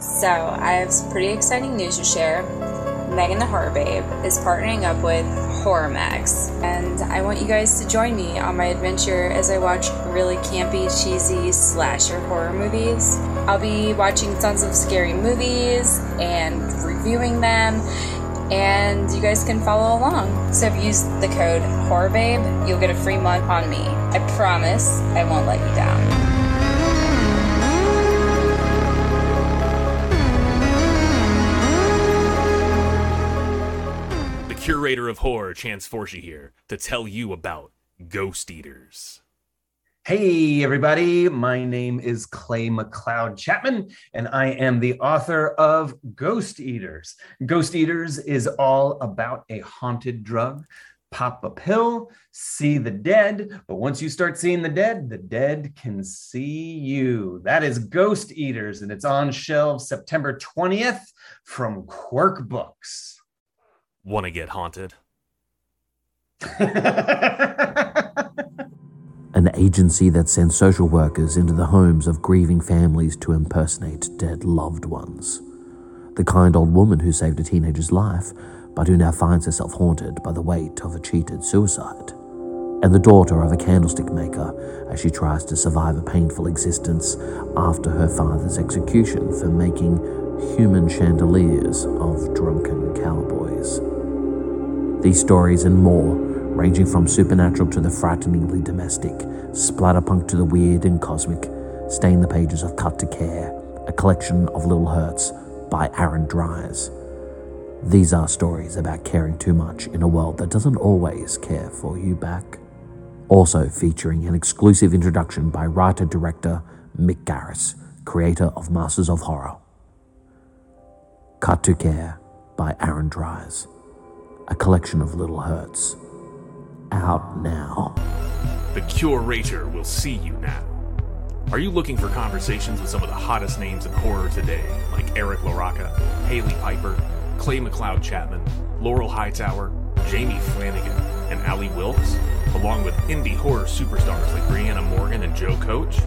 So, I have some pretty exciting news to share. Megan the Horror Babe is partnering up with Horror Max, and I want you guys to join me on my adventure as I watch really campy, cheesy slasher horror movies. I'll be watching tons of scary movies and reviewing them, and you guys can follow along. So if you use the code HorrorBabe, you'll get a free month on me. I promise I won't let you down. Curator of horror, Chance Forshey here, to tell you about Ghost Eaters. Hey, everybody. My name is Clay McLeod Chapman, and I am the author of Ghost Eaters. Ghost Eaters is all about a haunted drug. Pop a pill, see the dead, but once you start seeing the dead, the dead can see you. That is Ghost Eaters, and it's on shelves September 20th from Quirk Books. Want to get haunted? an agency that sends social workers into the homes of grieving families to impersonate dead loved ones. The kind old woman who saved a teenager's life, but who now finds herself haunted by the weight of a cheated suicide. And the daughter of a candlestick maker as she tries to survive a painful existence after her father's execution for making human chandeliers of drunken cowboys. These stories and more ranging from supernatural to the frighteningly domestic, splatterpunk to the weird and cosmic, stain the pages of Cut to Care, a collection of little hurts by Aaron Dries. These are stories about caring too much in a world that doesn't always care for you back. Also featuring an exclusive introduction by writer director Mick Garris, creator of Masters of Horror. Cut to Care by Aaron Dries, a collection of little hurts out now. The curator will see you now. Are you looking for conversations with some of the hottest names in horror today, like Eric LaRocca, Hailey Piper, Clay McLeod Chapman, Laurel Hightower, Jamie Flanagan, and Ali Wilkes, along with indie horror superstars like Brianna Morgan and Joe Coach?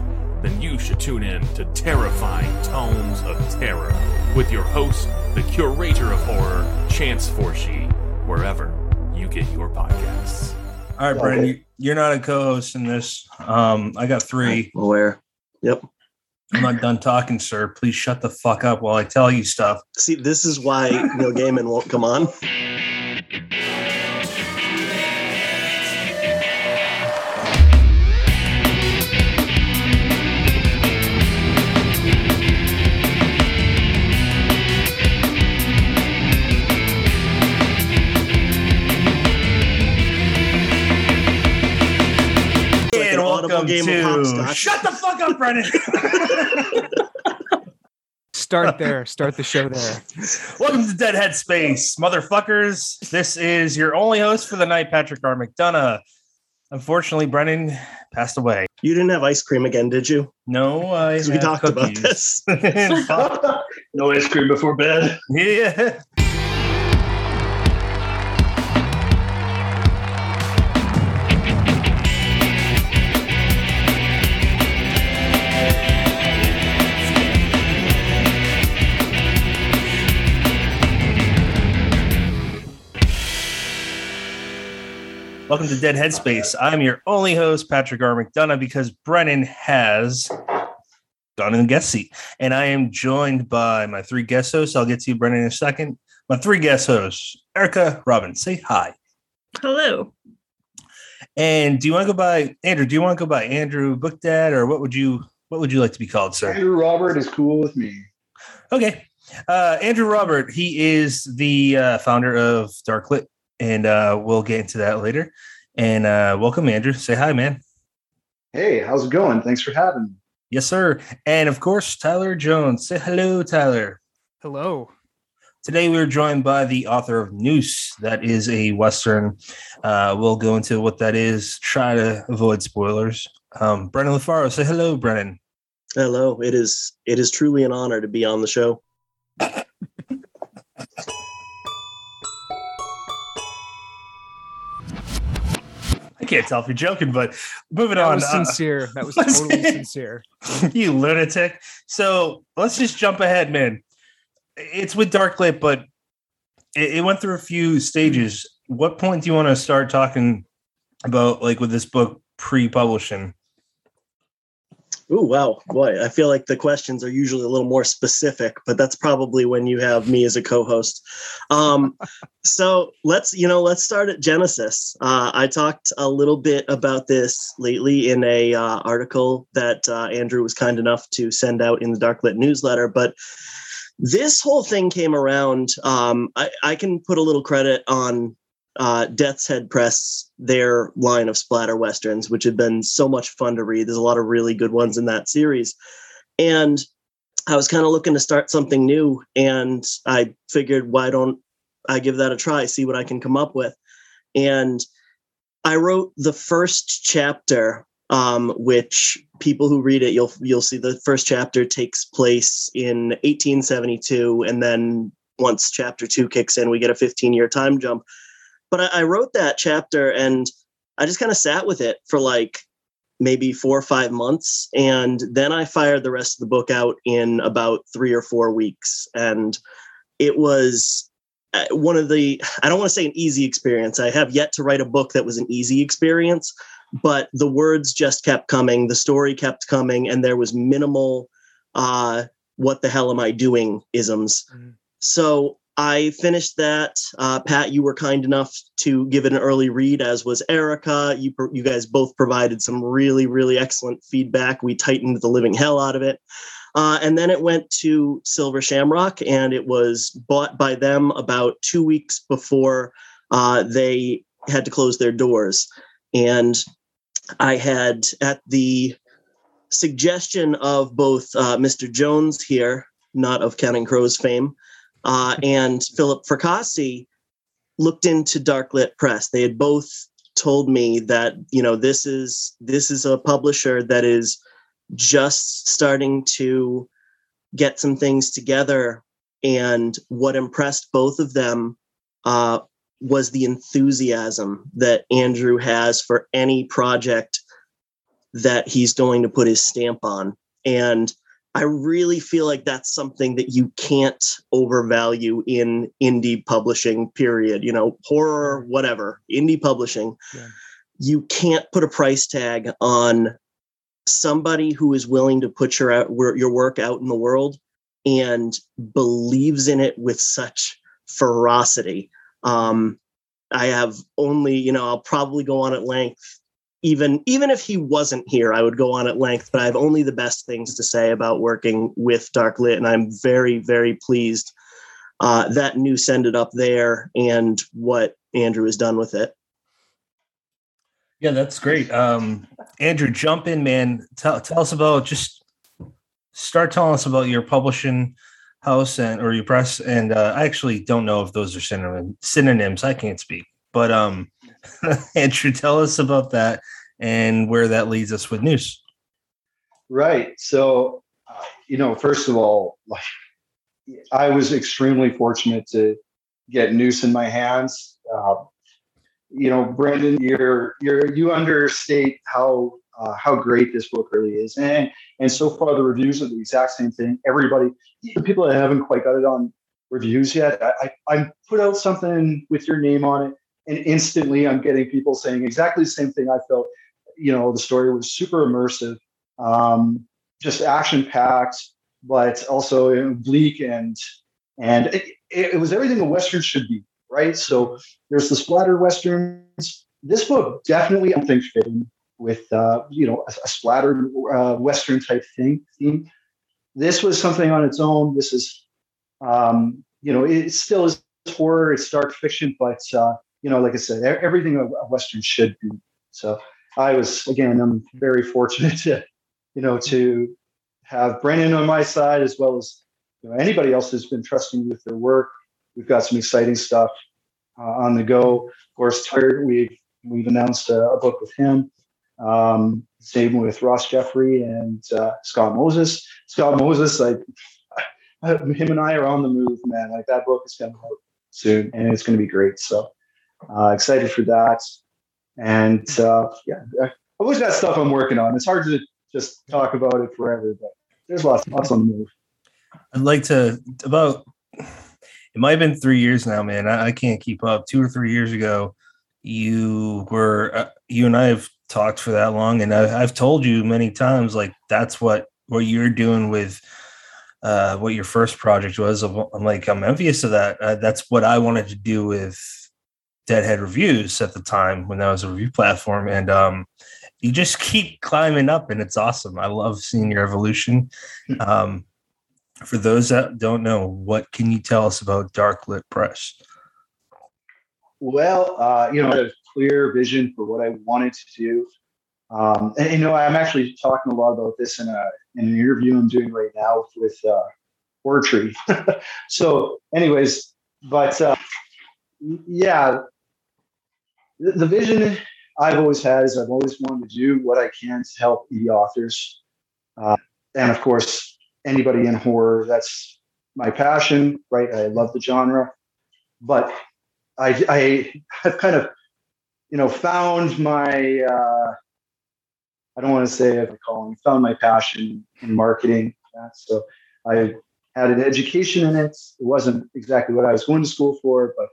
Then you should tune in to Terrifying Tones of Terror with your host, the curator of horror, Chance Forshee, wherever you get your podcasts. All right, Brandon, you, you're not a co-host in this. Um, I got three. Aware. Yep. I'm not done talking, sir. Please shut the fuck up while I tell you stuff. See, this is why Neil Gaiman won't come on. And an audible welcome game of hopscotch. Shut the fuck up, Brennan. Start there. Start the show there. welcome to Dead Headspace, motherfuckers. This is your only host for the night, Patrick R. McDonough. Unfortunately, Brennan passed away. You didn't have ice cream again, did you? No, I we have talked about this. No ice cream before bed. yeah. Welcome to Dead Headspace. I'm your only host, Patrick R. McDonough, because Brennan has gone in the guest seat. And I am joined by my three guest hosts. I'll get to you, Brennan, in a second. My three guest hosts, Erica Robin, say hi. Hello. And do you want to go by Andrew? Do you want to go by Andrew Book Dad, or what would you what would you like to be called, sir? Andrew Robert is cool with me. Okay. Uh, Andrew Robert, he is the uh, founder of Darklit, and uh, we'll get into that later. And uh, welcome, Andrew. Say hi, man. Hey, how's it going? Thanks for having me. Yes, sir. And of course, Tyler Jones. Say hello, Tyler. Hello. Today we are joined by the author of Noose. That is a western. Uh, we'll go into what that is. Try to avoid spoilers. Um, Brennan LaFaro, say hello, Brennan. Hello. It is it is truly an honor to be on the show. I can't tell if you're joking, but moving That on. was uh, sincere. That was totally sincere. you lunatic. So let's just jump ahead, man. It's with Darklit, but it, it went through a few stages. What point do you want to start talking about, like with this book pre-publishing? Ooh, wow, boy! I feel like the questions are usually a little more specific, but that's probably when you have me as a co-host. Um, so let's, you know, let's start at Genesis. Uh, I talked a little bit about this lately in a uh, article that uh, Andrew was kind enough to send out in the Darklit newsletter, but this whole thing came around. Um, I, I can put a little credit on uh, Death's Head Press, their line of splatter westerns, which have been so much fun to read. There's a lot of really good ones in that series. And I was kind of looking to start something new, and I figured, why don't I give that a try, see what I can come up with? And I wrote the first chapter, um, which people who read it, you'll you'll see the first chapter takes place in 1872, and then once chapter two kicks in, we get a 15 year time jump but I, I wrote that chapter and I just kind of sat with it for like maybe four or five months. And then I fired the rest of the book out in about three or four weeks. And it was uh, one of the, I don't want to say an easy experience. I have yet to write a book that was an easy experience, but the words just kept coming, the story kept coming, and there was minimal, uh, what the hell am I doing isms. Mhm. So I finished that. Uh, Pat, you were kind enough to give it an early read, as was Erica. You you guys both provided some really really excellent feedback. We tightened the living hell out of it, uh, and then it went to Silver Shamrock, and it was bought by them about two weeks before uh, they had to close their doors. And I had at the suggestion of both uh, Mr. Jones here, not of Counting Crows fame, uh, and Philip Fracassi looked into Darklit Press. They had both told me that you know this is this is a publisher that is just starting to get some things together. And what impressed both of them uh, was the enthusiasm that Andrew has for any project that he's going to put his stamp on. And I really feel like that's something that you can't overvalue in indie publishing, period. You know, horror, whatever, indie publishing. Yeah. You can't put a price tag on somebody who is willing to put your out, your work out in the world and believes in it with such ferocity. Um, I have only, you know, I'll probably go on at length even even if he wasn't here, I would go on at length, but I have only the best things to say about working with Darklit, and I'm very, very pleased uh, that Noose ended up there and what Andrew has done with it. Yeah, that's great. Um, Andrew, jump in, man. Tell tell us about just start telling us about your publishing house and or your press. And uh, I actually don't know if those are synonym, synonyms. I can't speak, but um, Andrew, tell us about that and where that leads us with news. Right. So, uh, you know, first of all, like I was extremely fortunate to get Noose in my hands. Uh, you know, Brendan, you're you're you understate how uh, how great this book really is, and and so far the reviews are the exact same thing. Everybody, people that haven't quite got it on reviews yet, I, I, I put out something with your name on it, and instantly I'm getting people saying exactly the same thing I felt. You know, the story was super immersive, um, just action packed, but also bleak and and it, it was everything a western should be, right? So there's the splatter westerns. This book definitely, I think, fit in with uh, you know a, a splatter uh, western type thing theme. This was something on its own. This is, um, you know, it still is horror. It's dark fiction, but uh, you know, like I said, everything a, western should be. So I was again, I'm very fortunate to, you know, to have Brennan on my side as well as you know, anybody else who's been trusting with their work. We've got some exciting stuff uh, on the go. Of course, Tired, we've we've announced a, a book with him. Um, same with Ross Jeffery and uh, Scott Moses. Scott Moses, like him and I are on the move, man. Like that book is coming out soon, and it's going to be great. So uh, excited for that. And uh, yeah, I always got stuff I'm working on. It's hard to just talk about it forever, but there's lots, lots on the move. I'd like to about it might have been three years now, man. I, I can't keep up. Two or three years ago, you were uh, you and I have talked for that long, and I've, I've told you many times like that's what what you're doing with uh, what your first project was. I'm like I'm envious of that. Uh, that's what I wanted to do with Deadhead Reviews at the time when that was a review platform, and um, you just keep climbing up, and it's awesome. I love seeing your evolution. Hmm. Um, for those that don't know, what can you tell us about Darklit Press? Well, uh, you know, a clear vision for what I wanted to do. Um, and you know, I'm actually talking a lot about this in a in an interview I'm doing right now with uh, so, anyways, but uh, yeah, the, vision I've always had is I've always wanted to do what I can to help the authors, uh, and of course, anybody in horror. That's my passion, right? I love the genre, but I, I have kind of, you know, found my, uh, I don't want to say it, calling, found my passion in marketing. So I had an education in it. It wasn't exactly what I was going to school for, but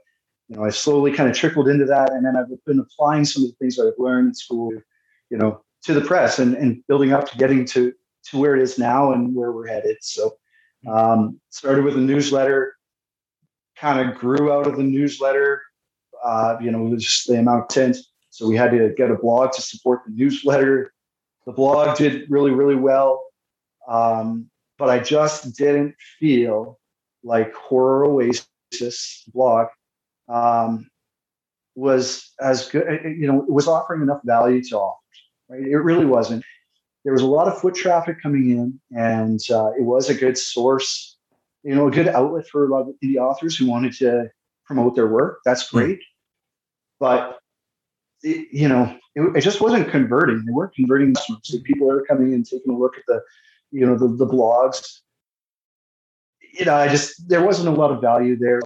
you know, I slowly kind of trickled into that, and then I've been applying some of the things that I've learned in school, you know, to the press and, and building up to getting to to where it is now and where we're headed. So, um, started with a newsletter, kind of grew out of the newsletter. Uh, you know, just the amount of tent. So we had to get a blog to support the newsletter. The blog did really, really well. Um, but I just didn't feel like Horror Oasis blog um, was as good, you know, it was offering enough value to authors, right? It really wasn't there was a lot of foot traffic coming in, and uh, it was a good source, you know, a good outlet for a lot of indie authors who wanted to promote their work. That's hmm. great, but it, you know, it, it, just wasn't converting. They weren't converting customers. So people are coming and taking a look at the, you know, the, the blogs. You know, I just there wasn't a lot of value there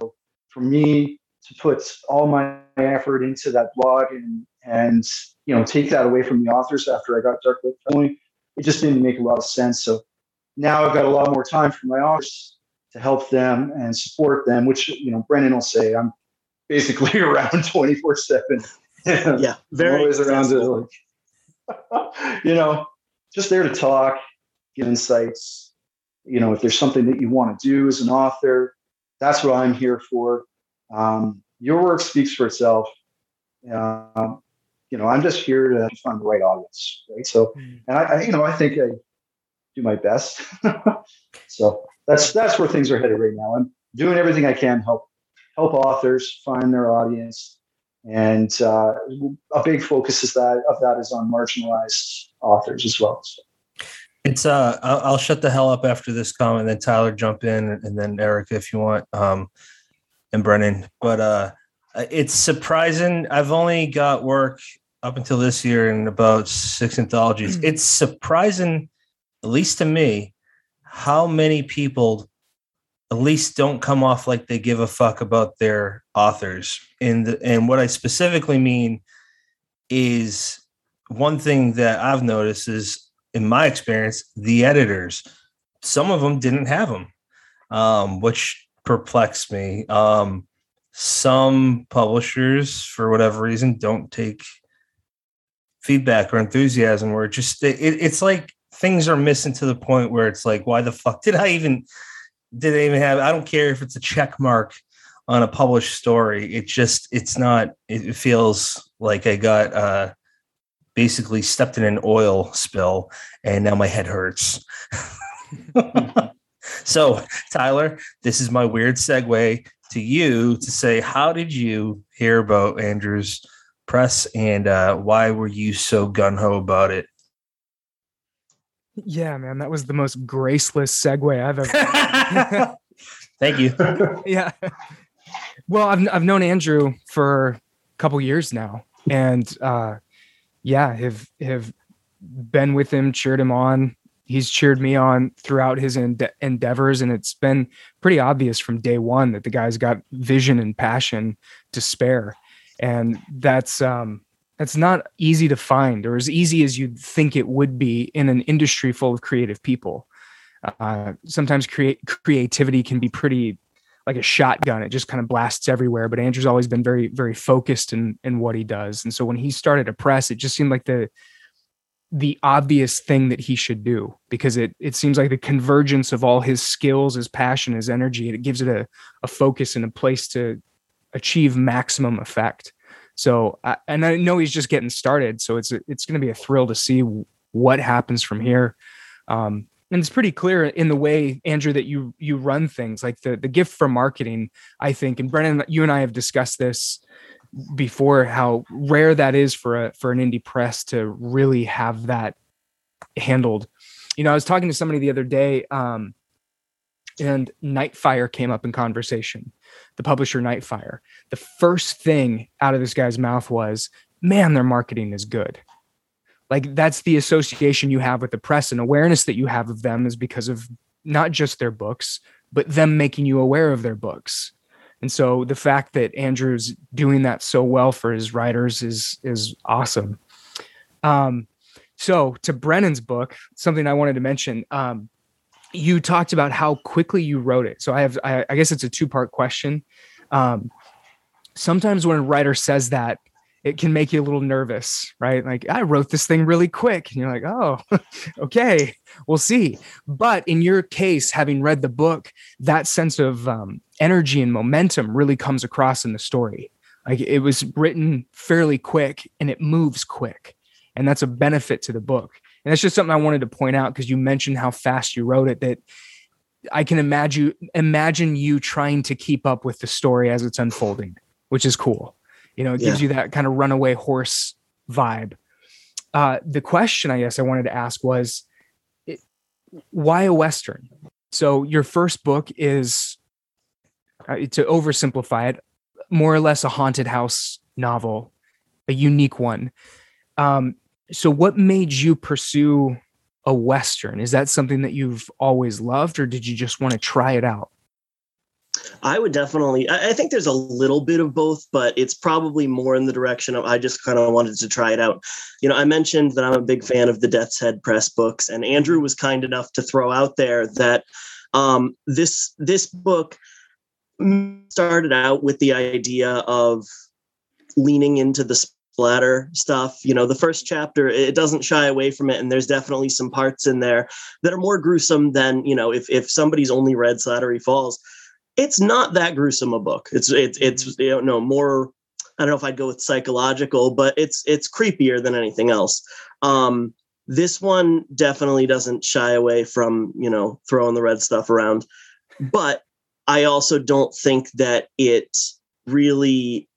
for me to put all my effort into that blog and and you know take that away from the authors after I got Dark Darklit going it just didn't make a lot of sense. So now I've got a lot more time for my authors to help them and support them, which, you know, Brennan will say I'm basically around 24 seven. Yeah. Very always around to like, you know, just there to talk, give insights. You know, if there's something that you want to do as an author, that's what I'm here for. Um, your work speaks for itself. Um, you know, I'm just here to find the right audience, right? So, mm. and I, I you know, I think I do my best. so that's that's where things are headed right now. I'm doing everything I can help help authors find their audience, and uh, a big focus is that of that is on marginalized authors as well. So. It's uh, I'll, I'll, shut the hell up after this comment, then Tyler jump in, and then Erica if you want, um, and Brennan. But uh, it's surprising. I've only got work up until this year in about six anthologies. Mm. It's surprising, at least to me, how many people at least don't come off like they give a fuck about their authors. And the, and what I specifically mean is one thing that I've noticed is in my experience, the editors, some of them didn't have them, um, which perplexed me. Um, some publishers for whatever reason don't take feedback or enthusiasm where it just it, it's like things are missing to the point where it's like why the fuck did i even did I even have i don't care if it's a check mark on a published story it just it's not it feels like i got uh basically stepped in an oil spill and now my head hurts so tyler this is my weird segue to you to say how did you hear about Andrew's press and uh, why were you so gun ho about it? Yeah, man, that was the most graceless segue I've ever. Thank you. yeah. Well, I've I've known Andrew for a couple years now, and uh, yeah, have have been with him, cheered him on, he's cheered me on throughout his ende- endeavors and it's been pretty obvious from day one that the guy's got vision and passion to spare and that's um that's not easy to find or as easy as you'd think it would be in an industry full of creative people. Uh, sometimes create creativity can be pretty like a shotgun. It just kind of blasts everywhere. But Andrew's always been very, very focused in in what he does. And so when he started a press, it just seemed like the the obvious thing that he should do because it it seems like the convergence of all his skills, his passion, his energy, it gives it a, a focus and a place to achieve maximum effect. So, and I know he's just getting started, so it's it's going to be a thrill to see what happens from here. Um, and it's pretty clear in the way Andrew that you you run things, like the the gift for marketing. I think, and Brennan, you and I have discussed this before, how rare that is for a for an indie press to really have that handled. You know, I was talking to somebody the other day, um, and Nightfire came up in conversation the publisher Nightfire, the first thing out of this guy's mouth was, man, their marketing is good. Like that's the association you have with the press and awareness that you have of them is because of not just their books, but them making you aware of their books. And so the fact that Andrew's doing that so well for his writers is is awesome. Um, so to Brennan's book, something I wanted to mention. Um, you talked about how quickly you wrote it. So I have, I, I guess it's a two part question. Um, sometimes when a writer says that, it can make you a little nervous, right? Like I wrote this thing really quick, and you're like, oh, okay, we'll see. But in your case, having read the book, that sense of um, energy and momentum really comes across in the story. Like it was written fairly quick, and it moves quick, and that's a benefit to the book. And that's just something I wanted to point out because you mentioned how fast you wrote it that I can imagine imagine you trying to keep up with the story as it's unfolding, which is cool. You know, it gives yeah. you that kind of runaway horse vibe. Uh, the question I guess I wanted to ask was it, why a Western? So your first book is uh, to oversimplify it, more or less a haunted house novel, a unique one. Um, so what made you pursue a western is that something that you've always loved or did you just want to try it out I would definitely. I, think there's a little bit of both, but it's probably more in the direction of I just kind of wanted to try it out. You know, I mentioned that I'm a big fan of the Death's Head press books, and Andrew was kind enough to throw out there that um, this this book started out with the idea of leaning into the splatter stuff. You know, the first chapter, it doesn't shy away from it. And there's definitely some parts in there that are more gruesome than, you know, if, if somebody's only read Slattery Falls, it's not that gruesome a book. It's, it's, it's, mm-hmm. you know, more, I don't know if I'd go with psychological, but it's, it's creepier than anything else. Um, this one definitely doesn't shy away from, you know, throwing the red stuff around. But I also don't think that it really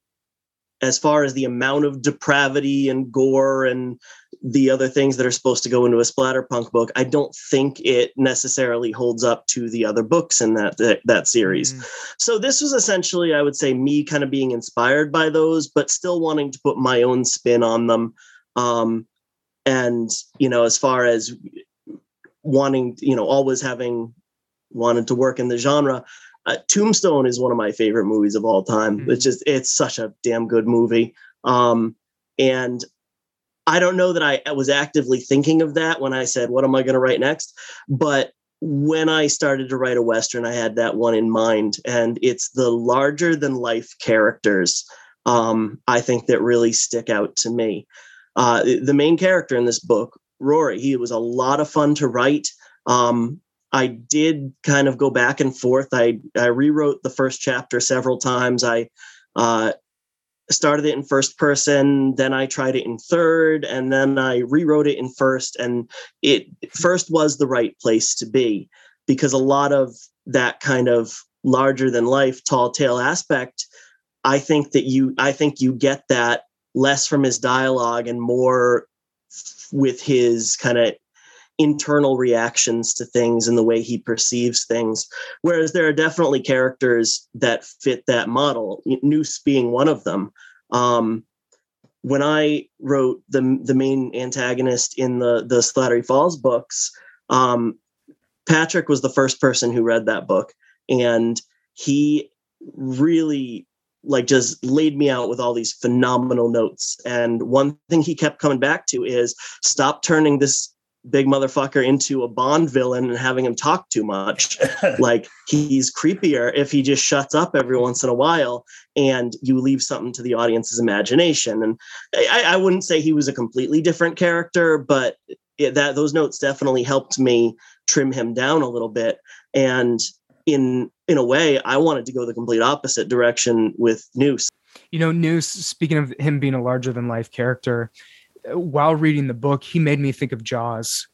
as far as the amount of depravity and gore and the other things that are supposed to go into a splatterpunk book, I don't think it necessarily holds up to the other books in that that, that series. Mm. So this was essentially, I would say, me kind of being inspired by those, but still wanting to put my own spin on them. Um, and you know, as far as wanting, you know, always having wanted to work in the genre, uh, Tombstone is one of my favorite movies of all time. Mm-hmm. It's just it's such a damn good movie. Um, and I don't know that I was actively thinking of that when I said, "What am I going to write next?" But when I started to write a western, I had that one in mind, and it's the larger than life characters. Um, I think that really stick out to me. Uh, the main character in this book, Rory, he was a lot of fun to write. Um, I did kind of go back and forth. I I rewrote the first chapter several times. I uh, started it in first person, then I tried it in third, and then I rewrote it in first. And it first was the right place to be because a lot of that kind of larger than life tall tale aspect, I think that you I think you get that less from his dialogue and more with his kind of internal reactions to things and the way he perceives things. Whereas there are definitely characters that fit that model, Noose being one of them. Um, when I wrote the the main antagonist in the the Slattery Falls books, um, Patrick was the first person who read that book, and he really like just laid me out with all these phenomenal notes. And one thing he kept coming back to is stop turning this big motherfucker into a Bond villain and having him talk too much. like he's creepier if he just shuts up every once in a while and you leave something to the audience's imagination. And I, I wouldn't say he was a completely different character, but it, that those notes definitely helped me trim him down a little bit. And in in a way, I wanted to go the complete opposite direction with Noose. You know, Noose, speaking of him being a larger than life character, while reading the book, he made me think of Jaws,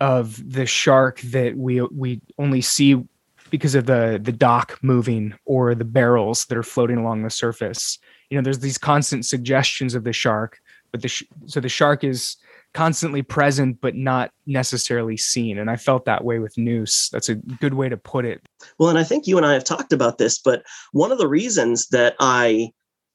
of the shark that we we only see because of the the dock moving or the barrels that are floating along the surface. You know, there's these constant suggestions of the shark, but the sh- so the shark is constantly present but not necessarily seen. And i felt that way with noose. That's a good way to put it. Well and i think you and i have talked about this but one of the reasons that i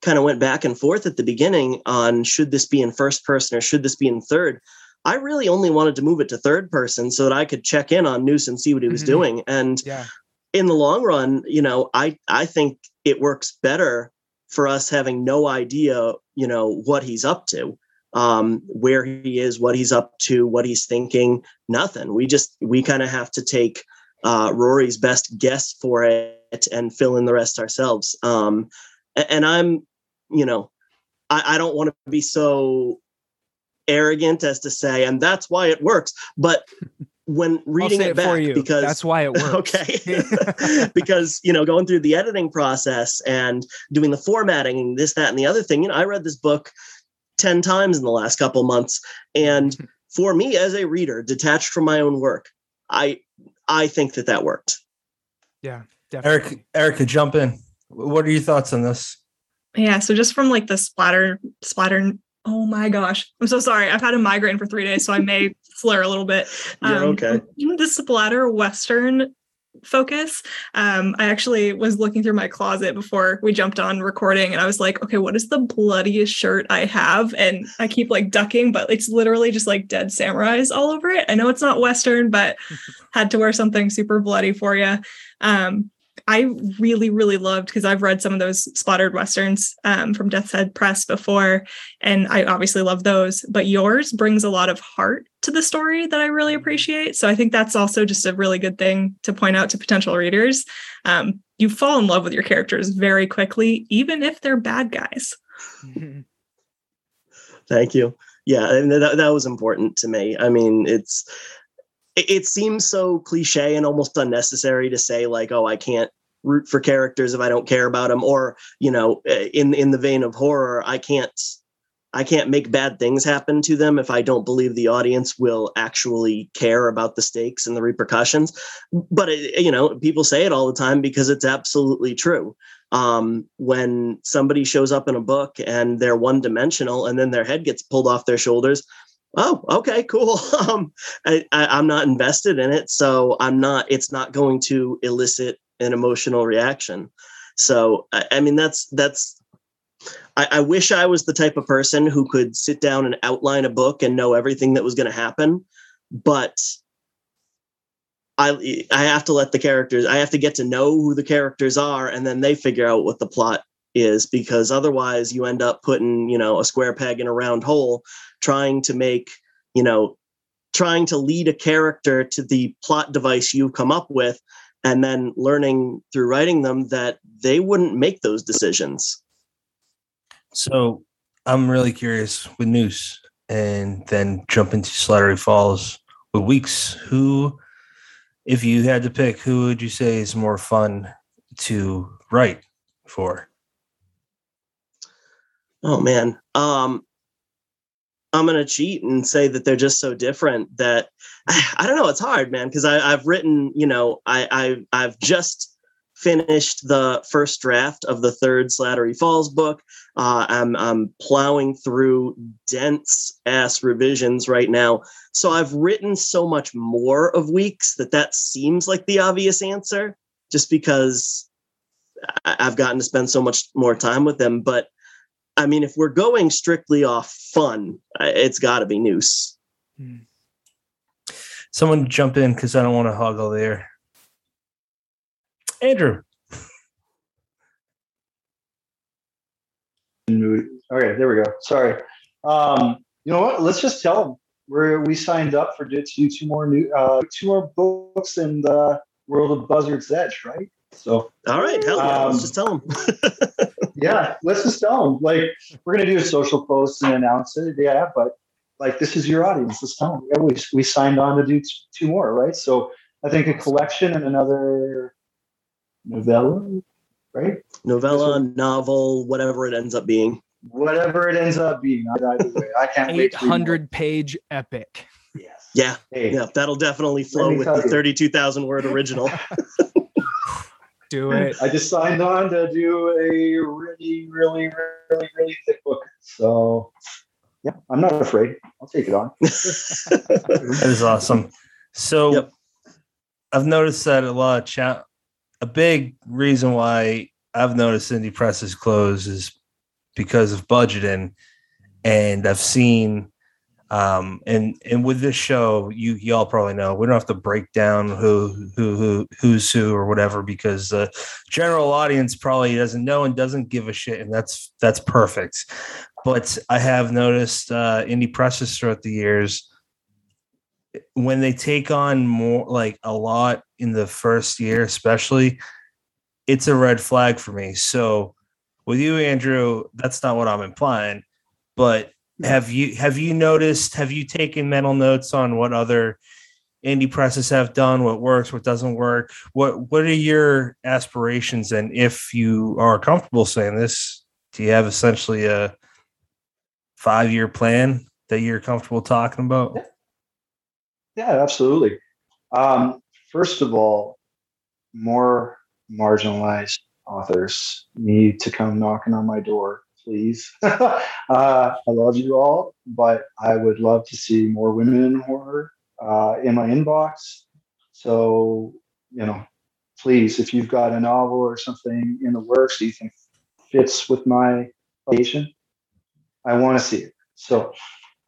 kind of went back and forth at the beginning on should this be in first person or should this be in third i really only wanted to move it to third person so that i could check in on noose and see what he was mm-hmm. doing and yeah. in the long run you know i i think it works better for us having no idea you know what he's up to um, where he is, what he's up to, what he's thinking. Nothing. We just we kind of have to take uh, Rory's best guess for it and fill in the rest ourselves. Um, and I'm, you know, I, I don't want to be so arrogant as to say, and that's why it works. But when reading it, it, back, because that's why it works. Okay, because you know, going through the editing process and doing the formatting and this, that, and the other thing. You know, I read this book 10 times in the last couple months and for me as a reader detached from my own work i i think that that worked yeah definitely. eric erica jump in what are your thoughts on this yeah so just from like the splatter splatter oh my gosh i'm so sorry i've had a migraine for three days so i may slur a little bit um, okay the splatter western focus. Um, I actually was looking through my closet before we jumped on recording and I was like, okay, what is the bloodiest shirt I have? And I keep like ducking, but it's literally just like dead samurais all over it. I know it's not Western, but had to wear something super bloody for you. Um, I really, really loved because I've read some of those splattered westerns um, from Death's Head Press before, and I obviously love those. But yours brings a lot of heart to the story that I really appreciate. So I think that's also just a really good thing to point out to potential readers. Um, you fall in love with your characters very quickly, even if they're bad guys. Thank you. Yeah, and that, that was important to me. I mean, it's it, seems so cliche and almost unnecessary to say like, oh, I can't root for characters if I don't care about them, or you know, eh, in in the vein of horror, I can't I can't make bad things happen to them if I don't believe the audience will actually care about the stakes and the repercussions. But it, you know, people say it all the time because it's absolutely true. Um, when somebody shows up in a book and they're one dimensional, and then their head gets pulled off their shoulders, oh okay cool um I am not invested in it so i'm not it's not going to elicit an emotional reaction. So i, I mean that's that's I, I wish i was the type of person who could sit down and outline a book and know everything that was going to happen but I I have to let the characters I have to get to know who the characters are and then they figure out what the plot is because otherwise you end up putting you know a square peg in a round hole trying to make you know trying to lead a character to the plot device you've come up with and then learning through writing them that they wouldn't make those decisions. So i'm really curious with noose and then jump into slattery falls with weeks. Who if you had to pick who would you say is more fun to write for? Oh man. Um I'm gonna cheat and say that they're just so different that I don't know. It's hard, man, because I've written, you know, I, I I've just finished the first draft of the third Slattery Falls book. Uh, I'm I'm plowing through dense ass revisions right now, so I've written so much more of weeks that that seems like the obvious answer, just because I've gotten to spend so much more time with them. But I mean, if we're going strictly off fun, it's got to be Noose. Hmm. Someone jump in because I don't want to hog all there. Andrew. Okay, there we go. Sorry. Um, you know what? Let's just tell them where we signed up for to do two more new uh, two more books in the world of Buzzard's Edge, right? So All right, hell yeah, Um, let's just tell them. yeah, let's just tell them. Like we're gonna do a social post and announce it. Yeah, but like this is your audience. Let's tell them. Yeah, we we signed on to do two more, right? So I think a collection and another novella, right? Novella, novel, whatever it ends up being. Whatever it ends up being. Either way, I can't wait. Eight to read more. hundred page epic. Yes. Yeah, Hey, yeah, that'll definitely flow with the you. 32,000 word original. Do it. I just signed on to do a really, really, really, really thick book. So yeah, I'm not afraid. I'll take it on. That is awesome. So Yep. I've noticed that a lot of chat. A big reason why I've noticed indie presses close is because of budgeting, and I've seen, um, and and with this show, you y'all probably know we don't have to break down who who who who's who or whatever because the general audience probably doesn't know and doesn't give a shit, and that's that's perfect. But I have noticed uh, indie presses throughout the years when they take on more like a lot in the first year especially it's a red flag for me so with you andrew that's not what i'm implying but have you have you noticed have you taken mental notes on what other indie presses have done what works what doesn't work? What what are your aspirations? And if you are comfortable saying this do you have essentially a five year plan that you're comfortable talking about? Yeah, absolutely. Um, first of all, more marginalized authors need to come knocking on my door, please. uh, I love you all, but I would love to see more women in horror uh, in my inbox. So, you know, please, if you've got a novel or something in the works that you think fits with my location, I want to see it. So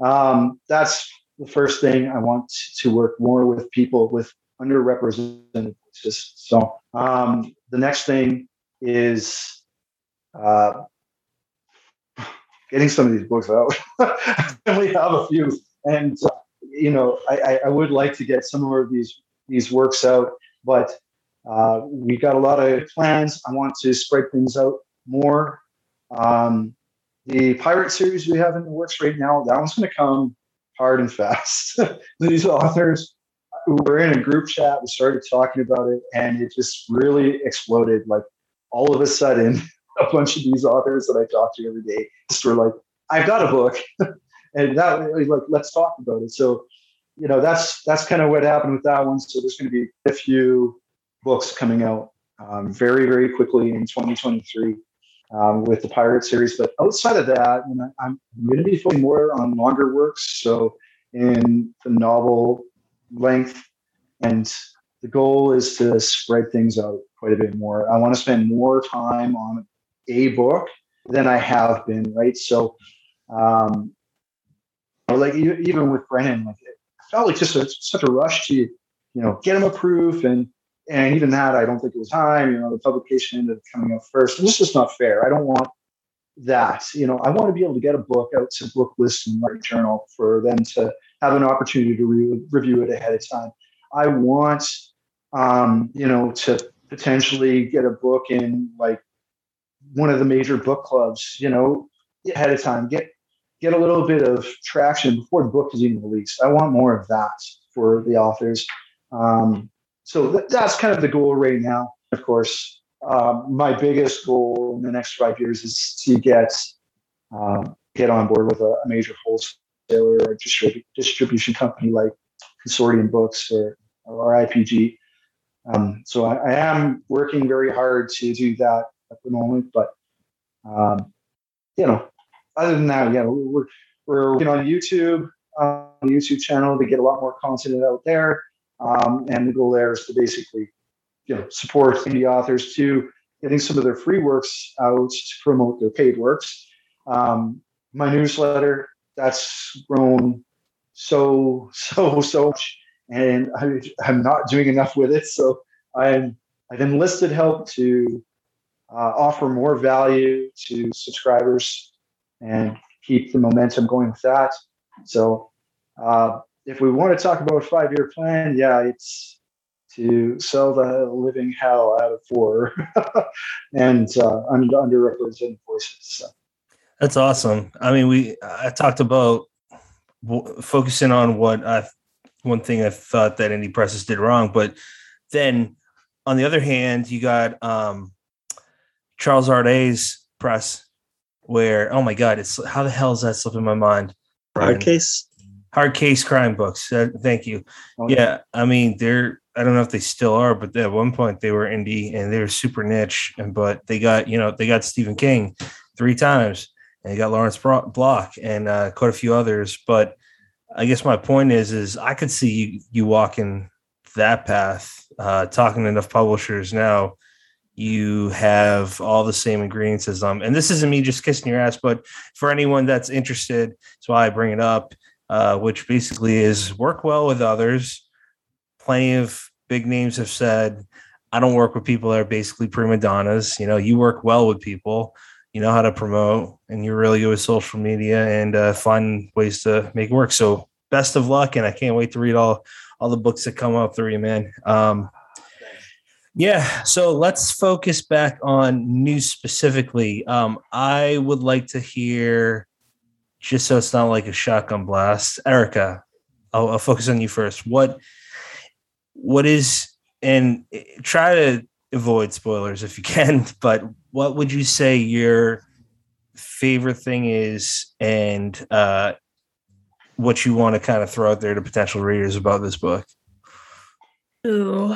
um, that's the first thing I want to work more with people with underrepresented voices. So um, the next thing is uh, getting some of these books out. we have a few, and uh, you know, I, I, would like to get some more of these these works out, but uh, we got a lot of plans. I want to spread things out more. Um, the pirate series we have in the works right now, that one's going to come hard and fast. These authors were in a group chat, we started talking about it, and it just really exploded. Like all of a sudden, a bunch of these authors that I talk to every day just were like, "I've got a book," and that like, "Let's talk about it." So, you know, that's that's kind of what happened with that one. So there's going to be a few books coming out um, very very quickly in 2023 um, with the pirate series. But outside of that, you know, I'm going to be focusing more on longer works. So in the novel length, and the goal is to spread things out quite a bit more. I want to spend more time on a book than I have been. Right. So, um, like even with Brennan, like it felt like just a, such a rush to you know get him approved and and even that I don't think it was time. You know, the publication ended up coming out first. And this is not fair. I don't want that. You know, I want to be able to get a book out to Booklist and Library Journal for them to have an opportunity to re- review it ahead of time. I want, um, you know, to potentially get a book in like one of the major book clubs. You know, ahead of time. Get get a little bit of traction before the book is even released. I want more of that for the authors. Um, so th- that's kind of the goal right now. Of course, um, my biggest goal in the next five years is to get um, get on board with a, a major wholesaler or distrib- distribution company like Consortium Books or, or IPG. Um, so I, I am working very hard to do that at the moment, but um, you know, other than that, yeah, we're we're working on YouTube, uh, the YouTube channel to get a lot more content out there. Um, and the goal there is to basically, you know, support indie authors to getting some of their free works out to promote their paid works. Um, my newsletter that's grown so so so much, and I, I'm not doing enough with it. So I'm I've enlisted help to uh, offer more value to subscribers and keep the momentum going with that. So, uh, if we want to talk about a five year plan, yeah, it's to sell the living hell out of four and uh, under, underrepresented voices. So. That's awesome. I mean, we I talked about w- focusing on what I one thing I thought that indie presses did wrong, but then on the other hand, you got um, Charles Ardai's press, where oh my god, it's how the hell is that slipping my mind? Hard case. Hard case crime books. Uh, thank you. Oh, Yeah, I mean they're I don't know if they still are, but at one point they were indie and they were super niche, and but they got you know they got Stephen King three times and they got Lawrence Block and uh, quite a few others. But I guess my point is is I could see you you walking that path, uh, talking to enough publishers now. You have all the same ingredients as them, and this isn't me just kissing your ass, but for anyone that's interested, that's why I bring it up. Uh, which basically is work well with others. Plenty of big names have said, I don't work with people that are basically prima donnas. You know, you work well with people, you know how to promote, and you're really good with social media and uh, find ways to make it work. So, best of luck, and I can't wait to read all all the books that come up through you, man. Um, yeah, so let's focus back on Noose specifically. Um, I would like to hear just so it's not like a shotgun blast. Erica, I'll, I'll focus on you first. What what is and try to avoid spoilers if you can, but what would you say your favorite thing is and uh what you want to kind of throw out there to potential readers about this book? Ooh.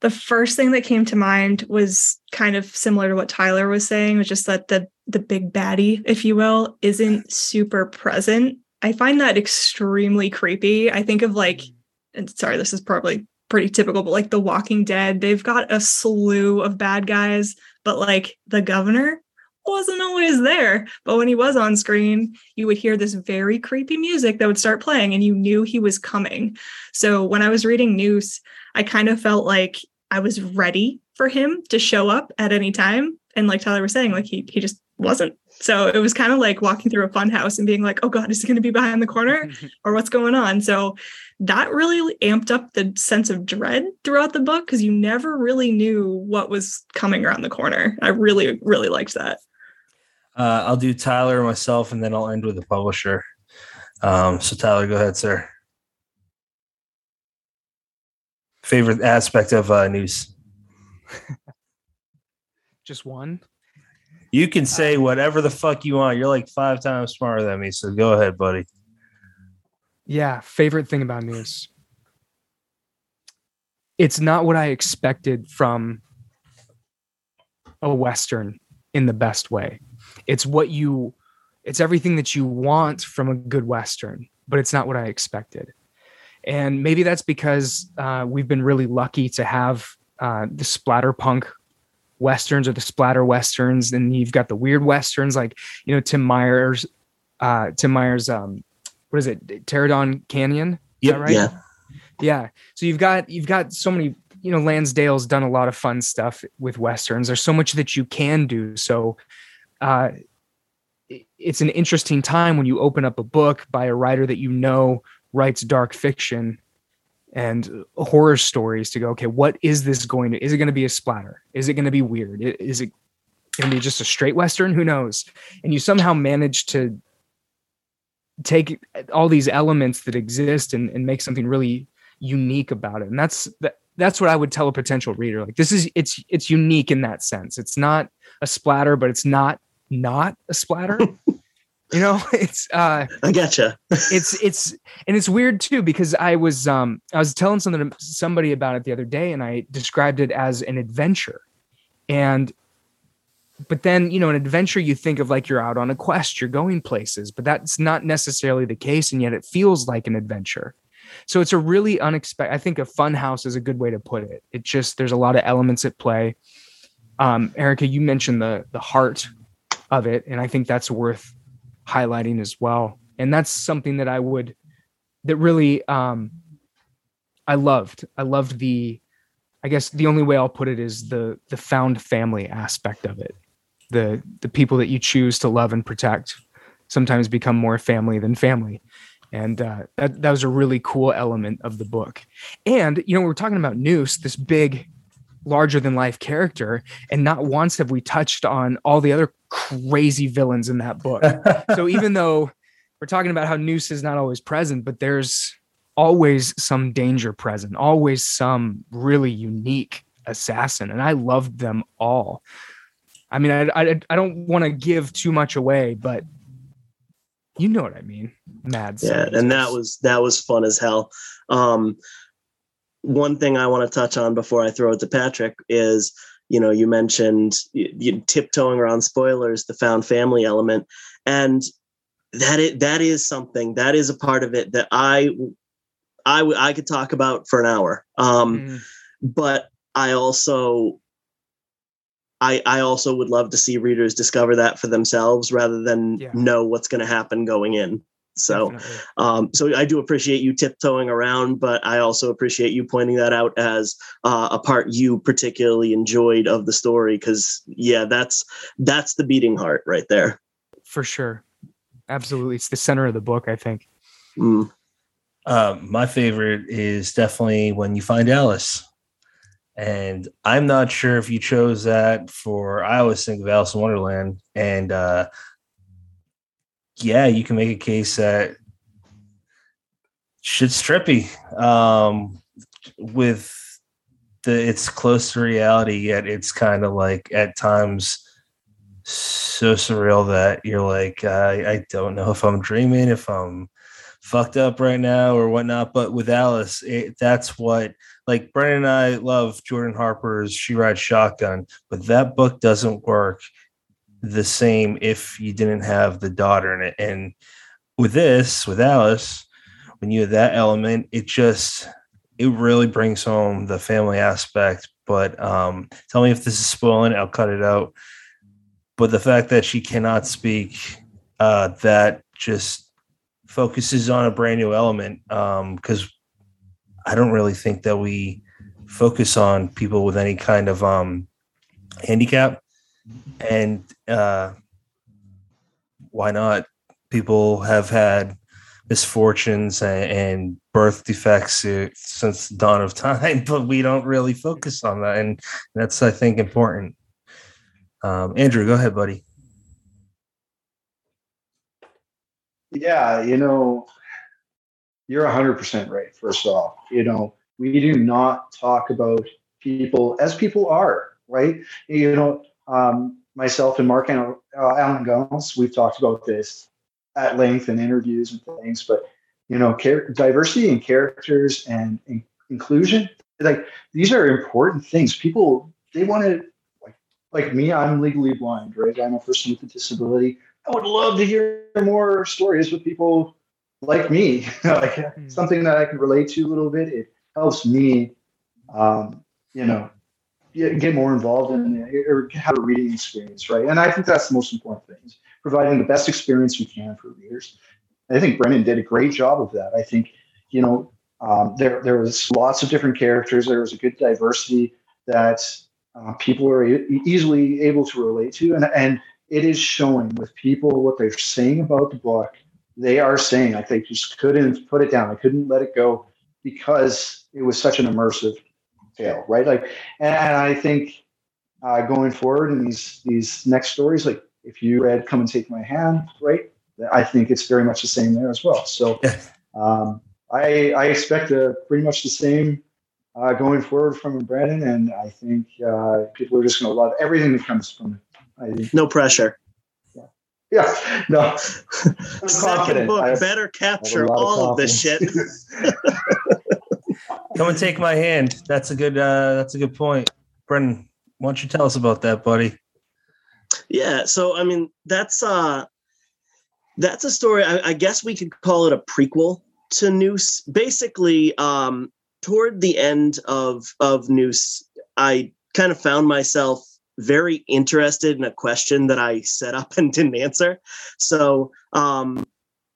The first thing that came to mind was kind of similar to what Tyler was saying, was just that the the big baddie, if you will, isn't super present. I find that extremely creepy. I think of like, mm-hmm. and sorry, this is probably pretty typical, but like The Walking Dead, they've got a slew of bad guys, but like the governor wasn't always there. But when he was on screen, you would hear this very creepy music that would start playing and you knew he was coming. So when I was reading Noose, I kind of felt like I was ready for him to show up at any time. And like Tyler was saying, like he he just wasn't. So it was kind of like walking through a fun house and being like, oh God, is he gonna be behind the corner? or what's going on? So that really amped up the sense of dread throughout the book because you never really knew what was coming around the corner. I really, really liked that. Uh, I'll do Tyler myself, and then I'll end with the publisher. Um, so Tyler, go ahead, sir. Favorite aspect of uh, Noose? Just one. You can say whatever the fuck you want. You're like five times smarter than me, so go ahead, buddy. Yeah, favorite thing about Noose. It's not what I expected from a western in the best way. It's what you it's everything that you want from a good western, but it's not what I expected. And maybe that's because uh, we've been really lucky to have uh, the splatterpunk westerns or the splatter westerns, and you've got the weird westerns like you know Tim Myers, uh, Tim Myers, um, what is it, Pterodon Canyon? Yep, right? yeah. yeah. So you've got you've got so many. You know, Lansdale's done a lot of fun stuff with westerns. There's so much that you can do. So, uh, it's an interesting time when you open up a book by a writer that you know writes dark fiction and horror stories to go okay what is this going to is it going to be a splatter? Is it going to be weird? Is it going to be just a straight western? Who knows? And you somehow manage to take all these elements that exist and, and make something really unique about it. And that's that, that's what i would tell a potential reader. Like this is it's it's unique in that sense. It's not a splatter but it's not not a splatter you know it's uh I getcha. it's it's and it's weird too because I was um I was telling something to somebody about it the other day and I described it as an adventure. And but then, you know, an adventure you think of like you're out on a quest, you're going places, but that's not necessarily the case and yet it feels like an adventure. So it's a really unexpected I think a fun house is a good way to put it. It just there's a lot of elements at play. Um Erica, you mentioned the the heart of it and I think that's worth highlighting as well. And that's something that i would that really um i loved. I loved the i guess the only way i'll put it is the the found family aspect of it. The the people that you choose to love and protect sometimes become more family than family. And uh, that, that was a really cool element of the book. And you know we're talking about noose this big larger than life character and not once have we touched on all the other crazy villains in that book. So even though we're talking about how noose is not always present but there's always some danger present always some really unique assassin and i loved them all. I mean i i, I don't want to give too much away but you know what i mean. Mad yeah scientist. and that was that was fun as hell. Um one thing i want to touch on before i throw it to patrick is you know you mentioned you, you tiptoeing around spoilers the found family element and that it that is something that is a part of it that i i i could talk about for an hour um Mhm. but i also I, I also would love to see readers discover that for themselves rather than Yeah. know what's going to happen going in. So, um, so I do appreciate you tiptoeing around, but I also appreciate you pointing that out as uh, a part you particularly enjoyed of the story. Because yeah, that's that's the beating heart right there. for sure absolutely it's the center of the book i think Mm. Um, my favorite is definitely when you find Alice. And I'm not sure if you chose that for I always think of Alice in Wonderland. And uh yeah, you can make a case that shit's trippy. Um with the it's close to reality, yet it's kind of like at times so surreal that you're like, I, I don't know if I'm dreaming, if I'm fucked up right now or whatnot. But with Alice, it, that's what like Brennan and I love Jordan Harper's She Rides Shotgun, but that book doesn't work the same if you didn't have the daughter in it. And with this, with Alice, when you have that element, it just it really brings home the family aspect. But um, tell me if this is spoiling, I'll cut it out. But the fact that she cannot speak, uh, that just focuses on a brand new element because I don't really think that we focus on people with any kind of um, handicap, and uh, why not? People have had misfortunes and, and birth defects uh, since the dawn of time, but we don't really focus on that, and that's I think important. Um, Andrew, go ahead, buddy. Yeah, you know, you're 100% right. First off, you know, we do not talk about people as people are, right? You know, um, myself and Mark and uh, Alan Gunnels, we've talked about this at length in interviews and things, but you know, char- diversity in characters and in- inclusion, like these are important things. People they want to like like me. I'm legally blind, right? I'm a person with a disability. I would love to hear more stories with people like me, like Mm. something that I can relate to a little bit. It helps me, um, you know, get, more involved in it or have a reading experience, right? And I think that's the most important thing: is providing the best experience we can for readers. I think Brennan did a great job of that. I think, you know, um, there there was lots of different characters. There was a good diversity that uh, people are e- easily able to relate to, and and it is showing with people what they're saying about the book. They are saying like they just couldn't put it down. They couldn't let it go because it was such an immersive tale, right? Like, and, I think uh, going forward in these these next stories, like if you read "Come and Take My Hand," right? I think it's very much the same there as well. So um, I I expect a pretty much the same uh, going forward from Brennan, and I think uh, people are just going to love everything that comes from it. I. No pressure. Yeah, no. Second book I better I have a capture all of this shit. Come and take my hand. That's a good. Uh, that's a good point, Brennan. Why don't you tell us about that, buddy? Yeah, so I mean that's uh that's a story. I, I guess we could call it a prequel to Noose. Basically, um, toward the end of of Noose, I kind of found myself very interested in a question that I set up and didn't answer. So um,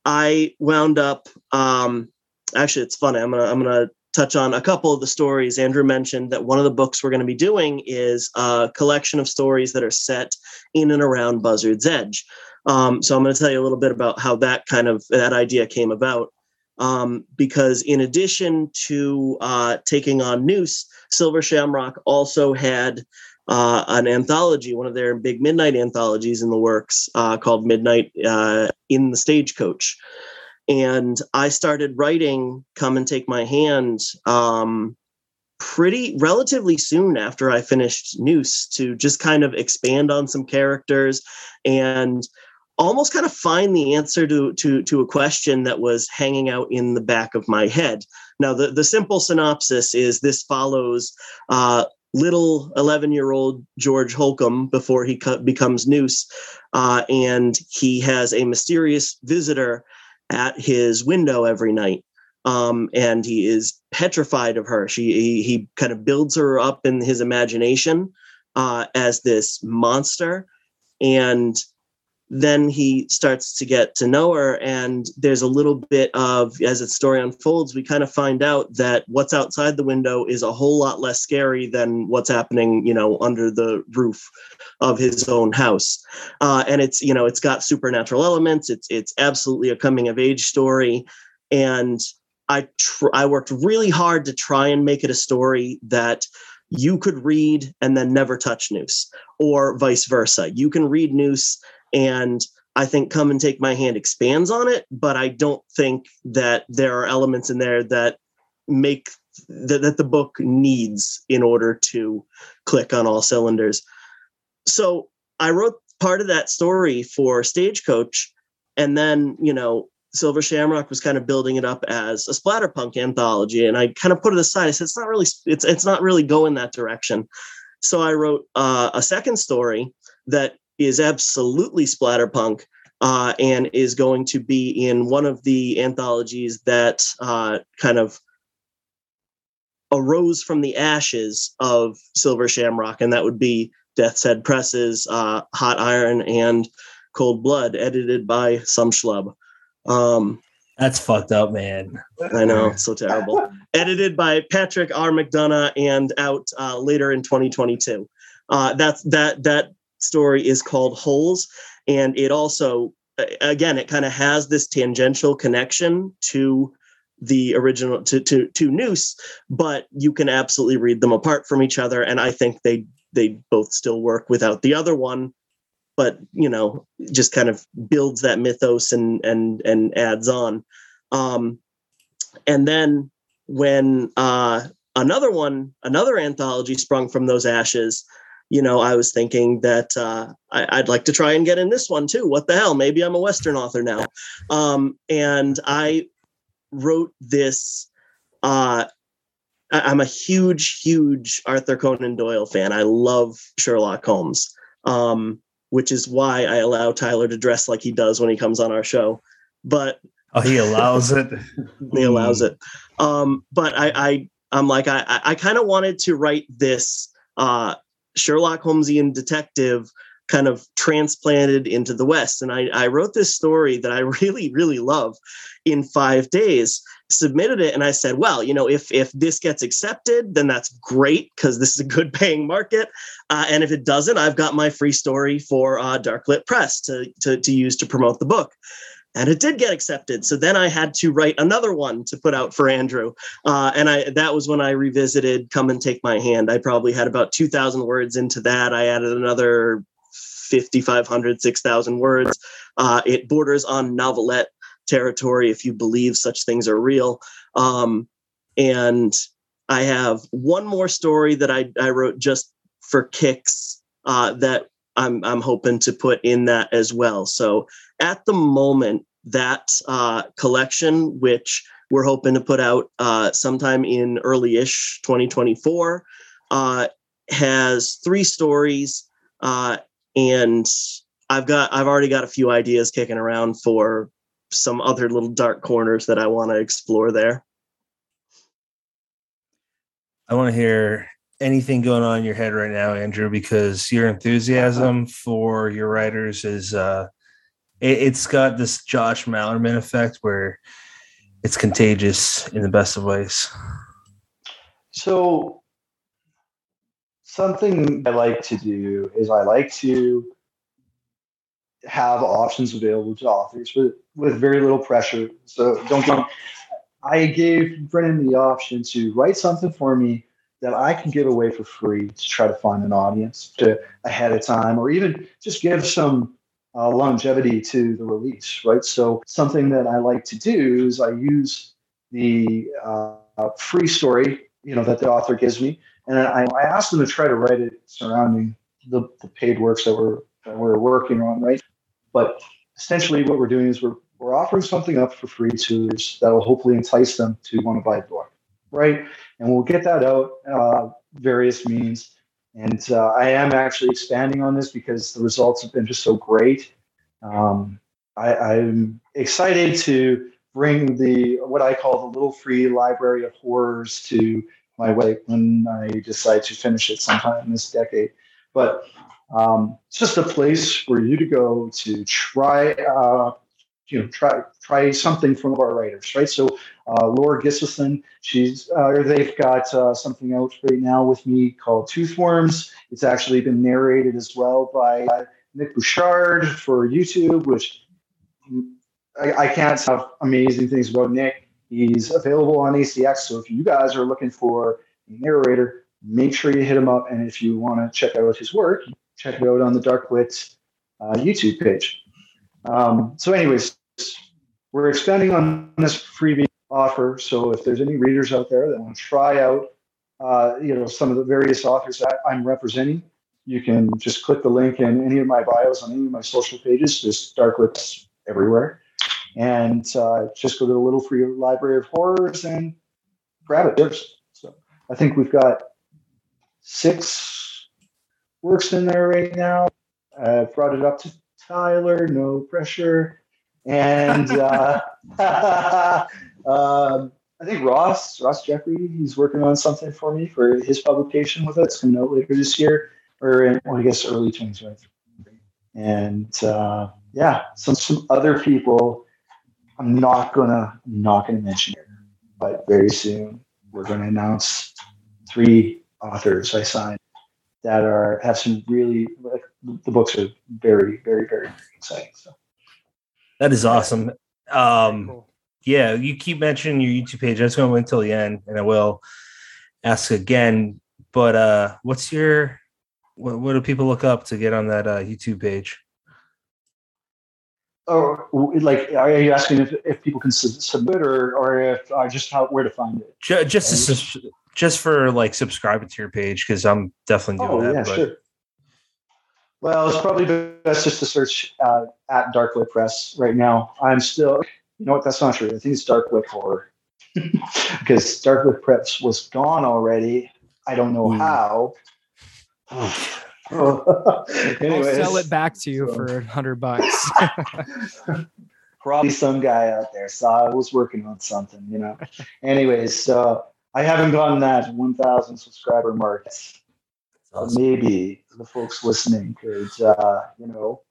I wound up. Um, actually, it's funny. I'm gonna I'm gonna touch on a couple of the stories. Andrew mentioned that one of the books we're going to be doing is a collection of stories that are set in and around Buzzard's Edge. Um, so I'm going to tell you a little bit about how that kind of that idea came about. Um, because in addition to uh, taking on Noose, Silver Shamrock also had uh, an anthology, one of their big midnight anthologies in the works uh, called Midnight uh, in the Stagecoach. And I started writing Come and Take My Hand um, pretty relatively soon after I finished Noose to just kind of expand on some characters and almost kind of find the answer to to to a question that was hanging out in the back of my head. Now, the the simple synopsis is this follows uh, little 11 year old George Holcomb before he co- becomes Noose, uh, and he has a mysterious visitor at his window every night. Um, and he is petrified of her. She he, he kind of builds her up in his imagination uh, as this monster, and then he starts to get to know her and there's a little bit of as the story unfolds we kind of find out that what's outside the window is a whole lot less scary than what's happening you know under the roof of his own house. Uh, and it's you know it's got supernatural elements it's it's absolutely a coming of age story and i tr- i worked really hard to try and make it a story that you could read and then never touch noose or vice versa. You can read noose and I think Come and Take My Hand expands on it, but I don't think that there are elements in there that make that, that the book needs in order to click on all cylinders. So I wrote part of that story for Stagecoach, and then, you know, Silver Shamrock was kind of building it up as a splatterpunk anthology, and I kind of put it aside. I said it's not really it's it's not really going that direction. So I wrote uh, a second story that is absolutely splatterpunk uh, and is going to be in one of the anthologies that uh, kind of arose from the ashes of Silver Shamrock, and that would be Death's Head Presses, uh, Hot Iron, and Cold Blood, edited by some schlub. Um, That's fucked up, man. I know, so terrible. edited by Patrick R. McDonough and out uh, later in 2022. Uh, that's that that story is called Holes, and it also again it kind of has this tangential connection to the original to to to Noose, but you can absolutely read them apart from each other, and I think they they both still work without the other one. But you know, just kind of builds that mythos and and and adds on. Um, and then when uh, another one, another anthology sprung from those ashes, you know, I was thinking that uh, I, would like to try and get in this one too. What the hell? Maybe I'm a Western author now. Um, and I wrote this. Uh, I, am a huge, huge Arthur Conan Doyle fan. I love Sherlock Holmes, um, which is why I allow Tyler to dress like he does when he comes on our show. But oh, he allows it. he allows it. Um, but I, I, I'm like, I, I kind of wanted to write this uh, Sherlock Holmesian detective kind of transplanted into the West. And I, I wrote this story that I really, really love in five days, submitted it, and I said, well, you know, if if this gets accepted, then that's great because this is a good paying market. Uh, and if it doesn't, I've got my free story for uh, Darklit Press to, to, to use to promote the book and it did get accepted. So then I had to write another one to put out for Andrew, uh, and I that was when I revisited "Come and Take My Hand." I probably had about two thousand words into that. I added another 5,500, 6,000 words. Uh, it borders on novelette territory, if you believe such things are real. Um, and I have one more story that I, I wrote just for kicks uh, that I'm I'm hoping to put in that as well. So at the moment, that uh, collection, which we're hoping to put out uh, sometime in early-ish 2024, uh, has three stories, uh, and I've got I've already got a few ideas kicking around for some other little dark corners that I want to explore there. I want to hear anything going on in your head right now, Andrew, because your enthusiasm for your writers is uh it, has got this Josh Malerman effect where it's contagious in the best of ways. so something I like to do is I like to have options available to authors with, with very little pressure. So don't get I gave Brennan the option to write something for me that I can give away for free to try to find an audience to ahead of time, or even just give some uh, longevity to the release, right? So something that I like to do is I use the uh, free story, you know, that the author gives me, and I, I ask them to try to write it surrounding the, the paid works that we're that we're working on, right? But essentially, what we're doing is we're we're offering something up for free to that will hopefully entice them to want to buy a book, right? And we'll get that out uh, various means. And uh, I am actually expanding on this because the results have been just so great. Um, I, am excited to bring the what I call the little free library of horrors to my way when I decide to finish it sometime this decade. But um, it's just a place for you to go to try uh, you know try try something from our writers right? So uh, laura gislason she's uh, they've got uh, something out right now with me called toothworms it's actually been narrated as well by nick bouchard for youtube which I, I can't have amazing things about nick. He's available on acx so if you guys are looking for a narrator make sure you hit him up and if you want to check out his work check it out on the dark lit uh, youtube page um, so, anyways, we're expanding on this freebie offer. So, if there's any readers out there that want to try out, uh, you know, some of the various authors that I'm representing, you can just click the link in any of my bios on any of my social pages. There's Darklets everywhere, and uh, just go to the little free library of horrors and grab it. There's so I think we've got six works in there right now. I've brought it up to Tyler, no pressure. And uh, um, I think Ross, Ross Jeffery, he's working on something for me for his publication with it. It's coming out later this year, or in, well, I guess early 2023. And uh, yeah, some some other people. I'm not gonna I'm not gonna mention here, but very soon we're gonna announce three authors I signed that are have some really the books are very very very, very exciting. So that is awesome. Um, cool. Yeah, you keep mentioning your YouTube page. I was going to wait until the end, and I will ask again. But uh, what's your what, what do people look up to get on that uh, YouTube page? Or like, are you asking if, if people can submit, or or if uh, just how where to find it? Just, just just for like subscribing to your page because I'm definitely doing oh, that. Yeah, but... sure. Well, it's probably best just to search uh, at Darklit Press right now. I'm still, you know what? That's not true. I think it's Darklit Horror because Darklit Press was gone already. I don't know mm. how. Anyways, I'll sell it back to you so. for a hundred bucks. Probably some guy out there saw I was working on something, you know. Anyways, so I haven't gotten that 1,000 subscriber mark. Awesome. Maybe the folks listening could, uh, you know,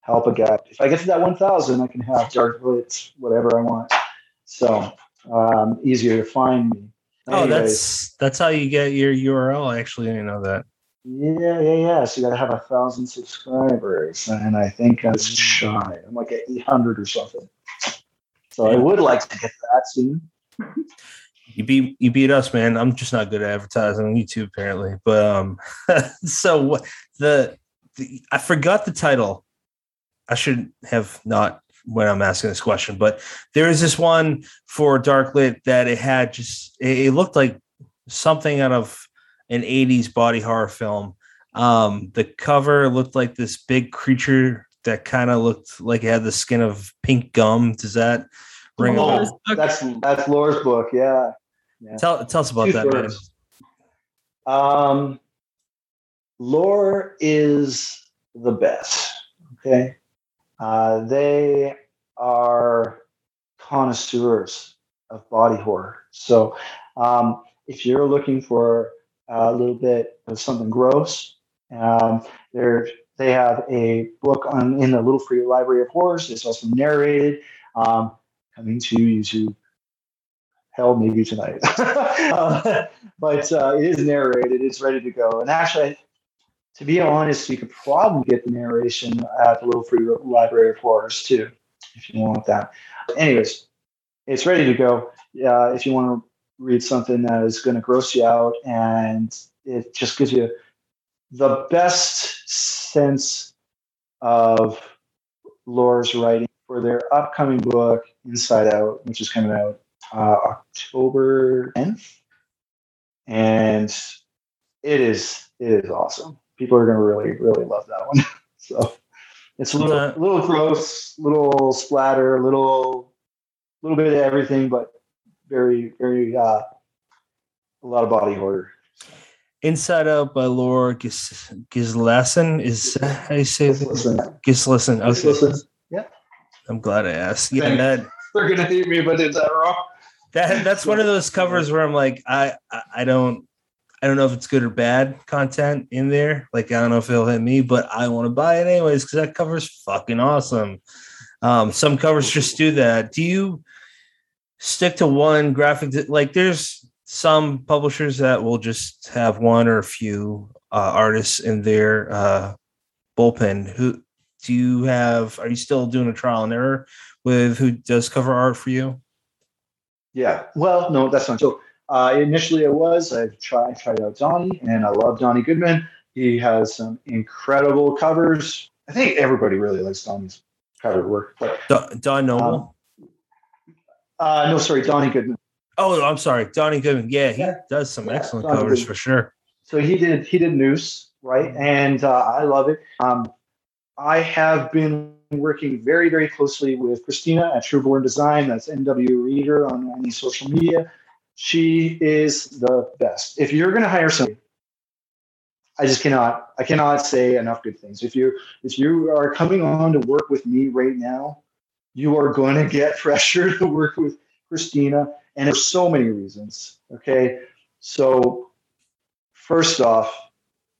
help a guy. If I get to that 1,000, I can have dark blitz, whatever I want. So um, easier to find me. Anyways, oh, that's that's how you get your URL. Actually, I didn't know that. Yeah, yeah, yeah. So you got to have a thousand subscribers, and I think I was shy. I'm like at 800 or something. So I would like to get that soon. You beat you beat us, man. I'm just not good at advertising on YouTube, apparently. But um, so the, the I forgot the title. I should have not when I'm asking this question, but there is this one for Darklit that it had just it, it looked like something out of an 80s body horror film. Um, the cover looked like this big creature that kind of looked like it had the skin of pink gum. Does that ring a bell? That's that's Laura's book, yeah. Yeah. Tell tell us about Two that, man. Um, lore is the best. Okay, uh, they are connoisseurs of body horror. So, um, if you're looking for a little bit of something gross, um, they're they have a book on in the Little Free Library of Horrors. It's also narrated, um, coming to YouTube hell, maybe tonight. uh, but uh, it is narrated. It's ready to go. And actually, to be honest, you could probably get the narration at the Little Free Library of Horrors too, if you want that. Anyways, it's ready to go. Uh, if you want to read something that is going to gross you out and it just gives you the best sense of Laura's writing for their upcoming book, Inside Out, which is coming out uh, October 10th. And it is it is awesome. People are going to really really love that one. so it's a little, a little gross, little splatter, little little bit of everything, but very very uh, a lot of body horror. Inside Out by Lor Gis- Gislason is how you say Gislason. Gislason. Okay. Gislason. I'm glad I asked. Yeah, that They're gonna hate me, but is that wrong? that that's one of those covers where I'm like, I I, don't I don't know if it's good or bad content in there. Like I don't know if it'll hit me, but I want to buy it anyways because that cover's fucking awesome. Um, some covers just do that. Do you stick to one graphic? Like there's some publishers that will just have one or a few uh, artists in their uh, bullpen. Who do you have? Are you still doing a trial and error with who does cover art for you? Yeah. Well, no, that's not. So uh, initially, it was I tried tried out Donnie, and I love Donnie Goodman. He has some incredible covers. I think everybody really likes Donnie's cover work. But Don, Don Noble. uh, no, sorry, Donnie Goodman. Oh, I'm sorry, Donnie Goodman. Yeah, he Yeah. does some Yeah, excellent Donnie covers Goodman. for sure. So he did he did Noose, right? And uh, I love it. Um, I have been working very very closely with Christina at Truborn Design. That's NW Reader on any social media. She is the best. If you're going to hire somebody, I just cannot I cannot say enough good things. If you if you are coming on to work with me right now, you are going to get pressure to work with Christina, and for so many reasons. Okay, so first off,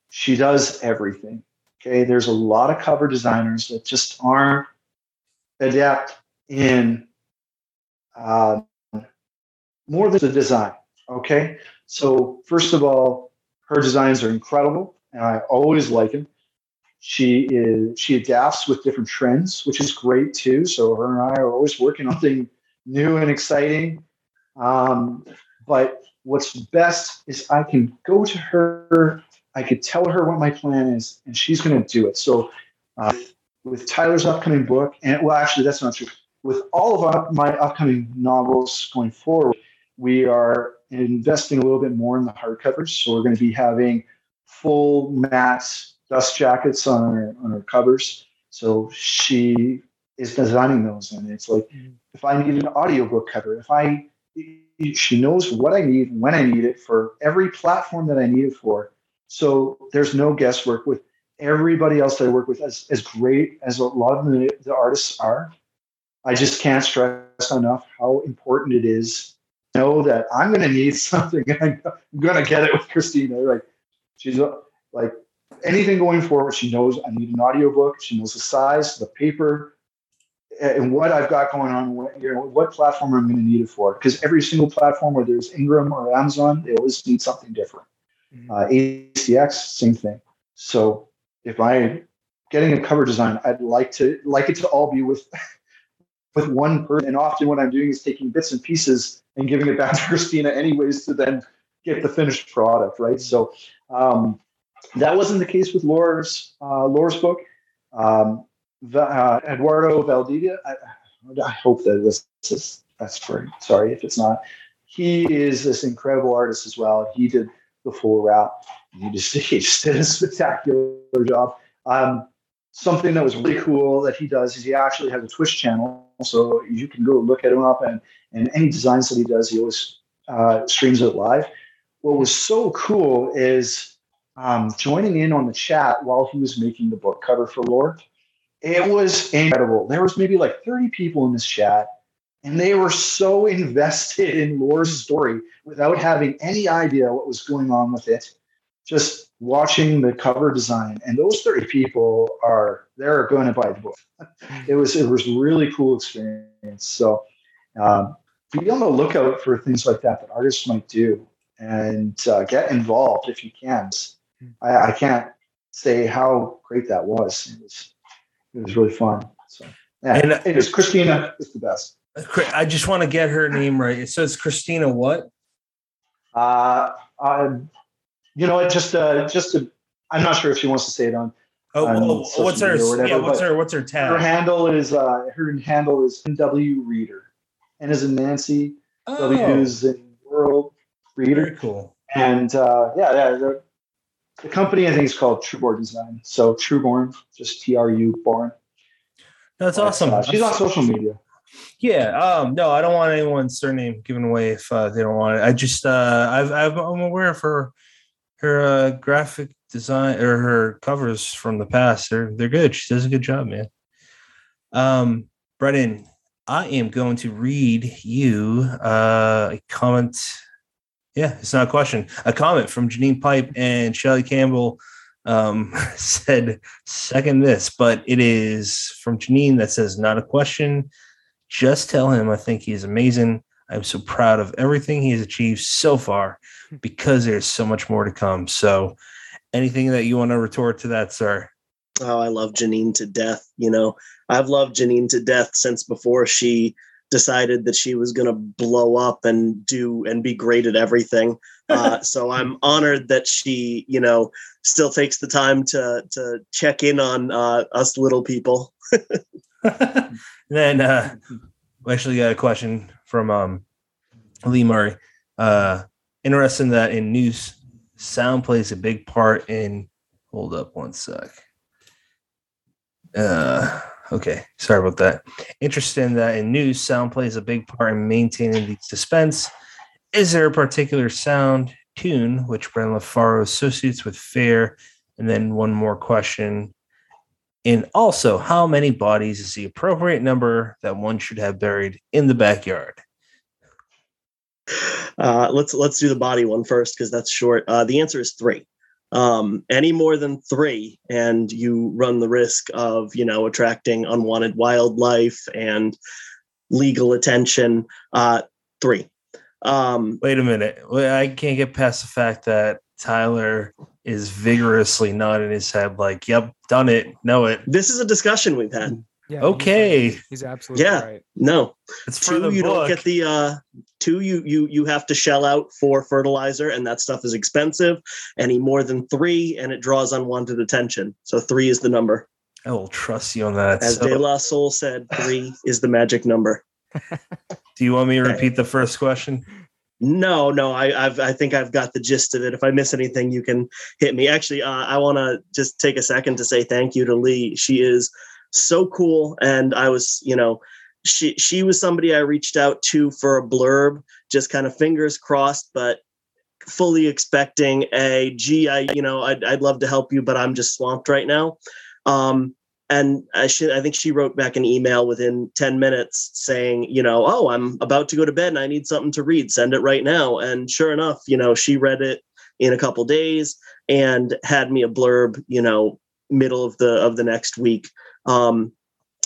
she does everything. Okay, there's a lot of cover designers that just aren't adept in uh, more than the design. Okay, so first of all, her designs are incredible, and I always like them. She is she adapts with different trends, which is great too. So her and I are always working on something new and exciting. Um, but what's best is I can go to her, I could tell her what my plan is, and she's going to do it. So uh, with Tyler's upcoming book, and well, actually, that's not true. With all of our, my upcoming novels going forward, we are investing a little bit more in the hardcovers. So we're going to be having full matte dust jackets on our on our covers. So she is designing those, and it's like if I need an audiobook cover, if I she knows what I need when I need it for every platform that I need it for. So there's no guesswork with everybody else that I work with. As as great as a lot of the, the artists are, I just can't stress enough how important it is know that I'm going to need something. and I'm going to get it with Christina. Like she's like anything going forward. She knows I need an audiobook. She knows the size, the paper, and what I've got going on, what, you know, what platform I'm going to need it for. Because every single platform, whether it's Ingram or Amazon, they always need something different. Uh, ACX, same thing. So if I getting a cover design, I'd like to like it to all be with with one person. And often what I'm doing is taking bits and pieces and giving it back to Christina anyways to then get the finished product, right? So um, that wasn't the case with Laura's uh, Laura's book. Um, the, uh, Eduardo Valdivia. I, I hope that this is that's for sorry if it's not. He is this incredible artist as well. He did the full wrap. He just he just did a spectacular job. Um, something that was really cool that he does is he actually has a Twitch channel, so you can go look at him up and and any designs that he does, he always uh, streams it live. What was so cool is um, joining in on the chat while he was making the book cover for Lord. It was incredible. There was maybe like 30 people in this chat, and they were so invested in Lor's story without having any idea what was going on with it. Just watching the cover design, and those 30 people are they're going to buy the book. It was it was a really cool experience. So um, be on the lookout for things like that that artists might do and uh, get involved if you can. I, I, can't say how great that was. It was, it was really fun. So yeah, and it is Christina is the best. I just want to get her name right. It says Christina what? Uh, uh you know, just uh, just I'm not sure if she wants to say it on. Oh, oh what's her? Whatever, yeah, what's her? What's her tag? Her handle is uh, her handle is NW Reader, and is a Nancy. Oh. W is in World Reader. Very cool. And uh, yeah, yeah the, the company I think is called Truborn Design. So Truborn, just T R U Born. That's awesome. Uh, she's on social media. Yeah. Um, no, I don't want anyone's surname given away if uh, they don't want it. I just uh, I've, I've I'm aware of her her uh, graphic design or her covers from the past. They're they're good. She does a good job, man. Um, Brennan, I am going to read you uh, a comment. Yeah, it's not a question. A comment from Janine Pipe and Shelly Campbell um, said, second this, but it is from Janine that says, not a question. Just tell him I think he's amazing. I'm so proud of everything he has achieved so far because there's so much more to come. So, anything that you want to retort to that, sir? Oh, I love Janine to death. You know, I've loved Janine to death since before she decided that she was going to blow up and do and be great at everything. Uh, so I'm honored that she, you know, still takes the time to to check in on uh, us little people. then uh, we actually got a question from um, Lee Murray. Uh, interesting that in Noose, sound plays a big part in. Hold up one sec. Uh, okay, sorry about that. Interesting that in Noose, sound plays a big part in maintaining the suspense. Is there a particular sound tune which Bren LaFaro associates with fair? And then one more question. And also, how many bodies is the appropriate number that one should have buried in the backyard? Uh, let's let's do the body one first because that's short. Uh, the answer is three um, any more than three, and you run the risk of you know attracting unwanted wildlife and legal attention. Uh, three. Um, Wait a minute. I can't get past the fact that Tyler is vigorously nodding his head, like, "Yep, done it, know it." This is a discussion we've had. Yeah, okay. He's, he's absolutely yeah. right. No. It's two, you book. don't get the uh two you you you have to shell out for fertilizer and that stuff is expensive. Any more than three and it draws unwanted attention. So three is the number. I will trust you on that. As so, De La Soul said, three is the magic number. Do you want me to repeat the first question? No, no, I, I've, I think I've got the gist of it. If I miss anything, you can hit me. Actually, uh, I want to just take a second to say thank you to Lee. She is so cool. And I was, you know, she she was somebody I reached out to for a blurb, just kind of fingers crossed, but fully expecting a gee, I you know I'd I'd love to help you, but I'm just swamped right now. Um, and I I think she wrote back an email within 10 minutes saying, you know, oh, I'm about to go to bed and I need something to read. Send it right now. And sure enough, you know, she read it in a couple days and had me a blurb, you know, middle of the of the next week um,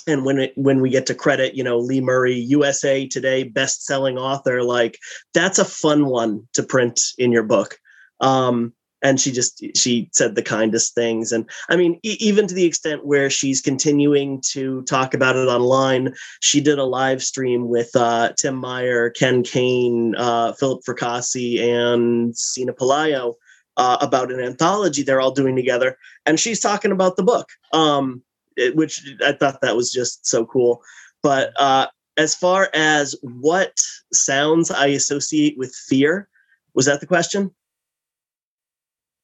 and when it when we get to credit, you know, Lee Murray, USA Today best-selling author, like that's a fun one to print in your book. Um, and she just she said the kindest things and i mean e- even to the extent where she's continuing to talk about it online she did a live stream with uh, tim meyer ken kane uh, philip fracassi and Cina Pelayo uh, about an anthology they're all doing together and she's talking about the book um, it, which I thought that was just so cool. But uh, as far as what sounds I associate with fear, was that the question?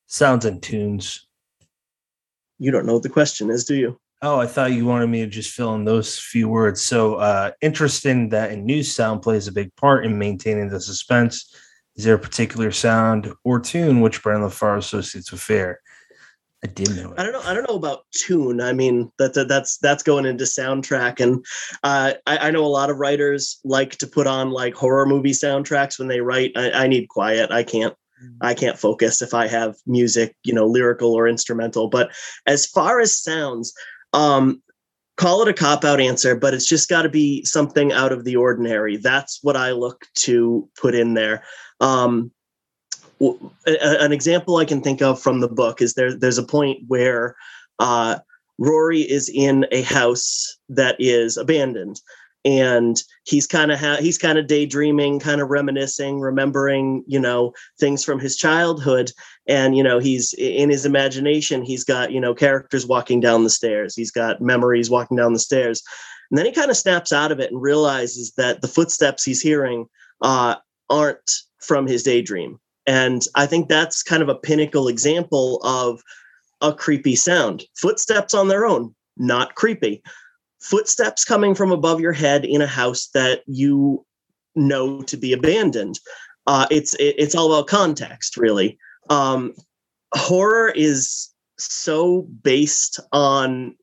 Sounds and tunes. You don't know what the question is, do you? Oh, I thought you wanted me to just fill in those few words. So, uh, interesting that a new sound plays a big part in maintaining the suspense. Is there a particular sound or tune which Brian LaFaro associates with fear? I didn't know. It. I don't know. I don't know about tune. I mean, that, that that's that's going into soundtrack, and uh, I, I, know a lot of writers like to put on like horror movie soundtracks when they write. I, I need quiet. I can't. I can't focus if I have music, you know, lyrical or instrumental. But as far as sounds, um, call it a cop out answer, but it's just got to be something out of the ordinary. That's what I look to put in there. Um, an example I can think of from the book is there. There's a point where uh, Rory is in a house that is abandoned, and he's kind of ha- he's kind of daydreaming, kind of reminiscing, remembering you know things from his childhood, and you know he's in his imagination. He's got you know characters walking down the stairs. He's got memories walking down the stairs, and then he kind of snaps out of it and realizes that the footsteps he's hearing uh, aren't from his daydream and I think that's kind of a pinnacle example of a creepy sound. Footsteps on their own, not creepy. Footsteps coming from above your head in a house that you know to be abandoned. Uh, it's it, it's all about context, really. Um, horror is so based on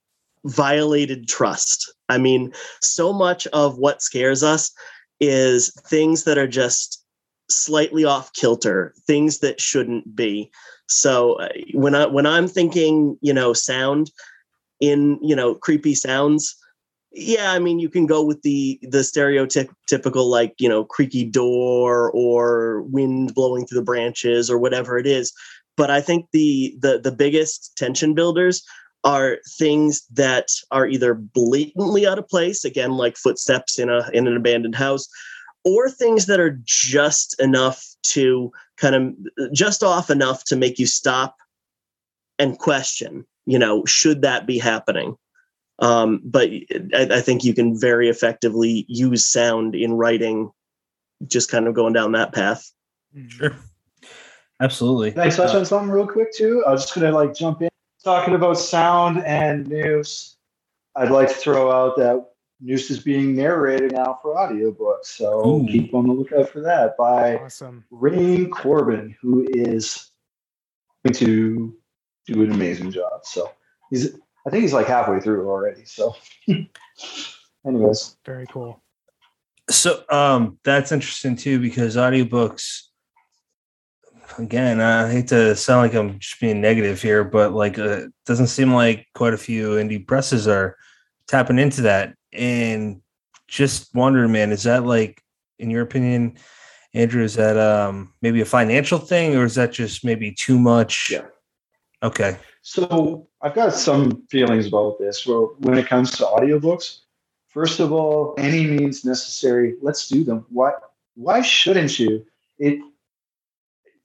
violated trust. I mean, so much of what scares us is things that are just slightly off kilter, things that shouldn't be. So uh, when I when I'm thinking, you know, sound in, you know, creepy sounds, yeah, I mean, you can go with the the stereotypical like, you know, creaky door or wind blowing through the branches or whatever it is. But I think the the the biggest tension builders are things that are either blatantly out of place, again, like footsteps in a in an abandoned house, or things that are just enough to kind of just off enough to make you stop and question you know should that be happening um, but I, I, think you can very effectively use sound in writing just kind of going down that path sure absolutely can i touch uh, on something real quick too i was just gonna like jump in talking about sound and Noose i'd like to throw out that Noose is being narrated now for audiobooks. So Ooh. keep on the lookout for that by awesome. Rain Corbin, who is going to do an amazing job. So he's I think he's like halfway through already. So anyways. Very cool. So um that's interesting too because audiobooks again, I hate to sound like I'm just being negative here, but like uh, it doesn't seem like quite a few indie presses are tapping into that and just wondering, man, is that like, in your opinion, Andrew, is that um maybe a financial thing or is that just maybe too much? Yeah. Okay. So I've got some feelings about this. Well, when it comes to audiobooks, first of all, any means necessary, let's do them. Why why shouldn't you? It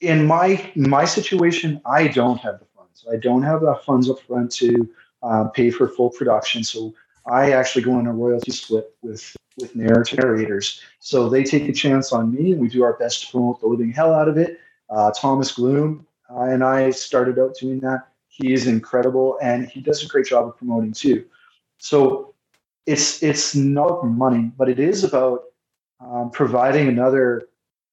in my my situation, I don't have the funds. I don't have the funds up front to uh, pay for full production. So I actually go on a royalty split with with narrators. So they take a chance on me, and we do our best to promote the living hell out of it. Uh, Thomas Gloom uh, and I started out doing that. He is incredible, and he does a great job of promoting too. So it's it's not money, but it is about um, providing another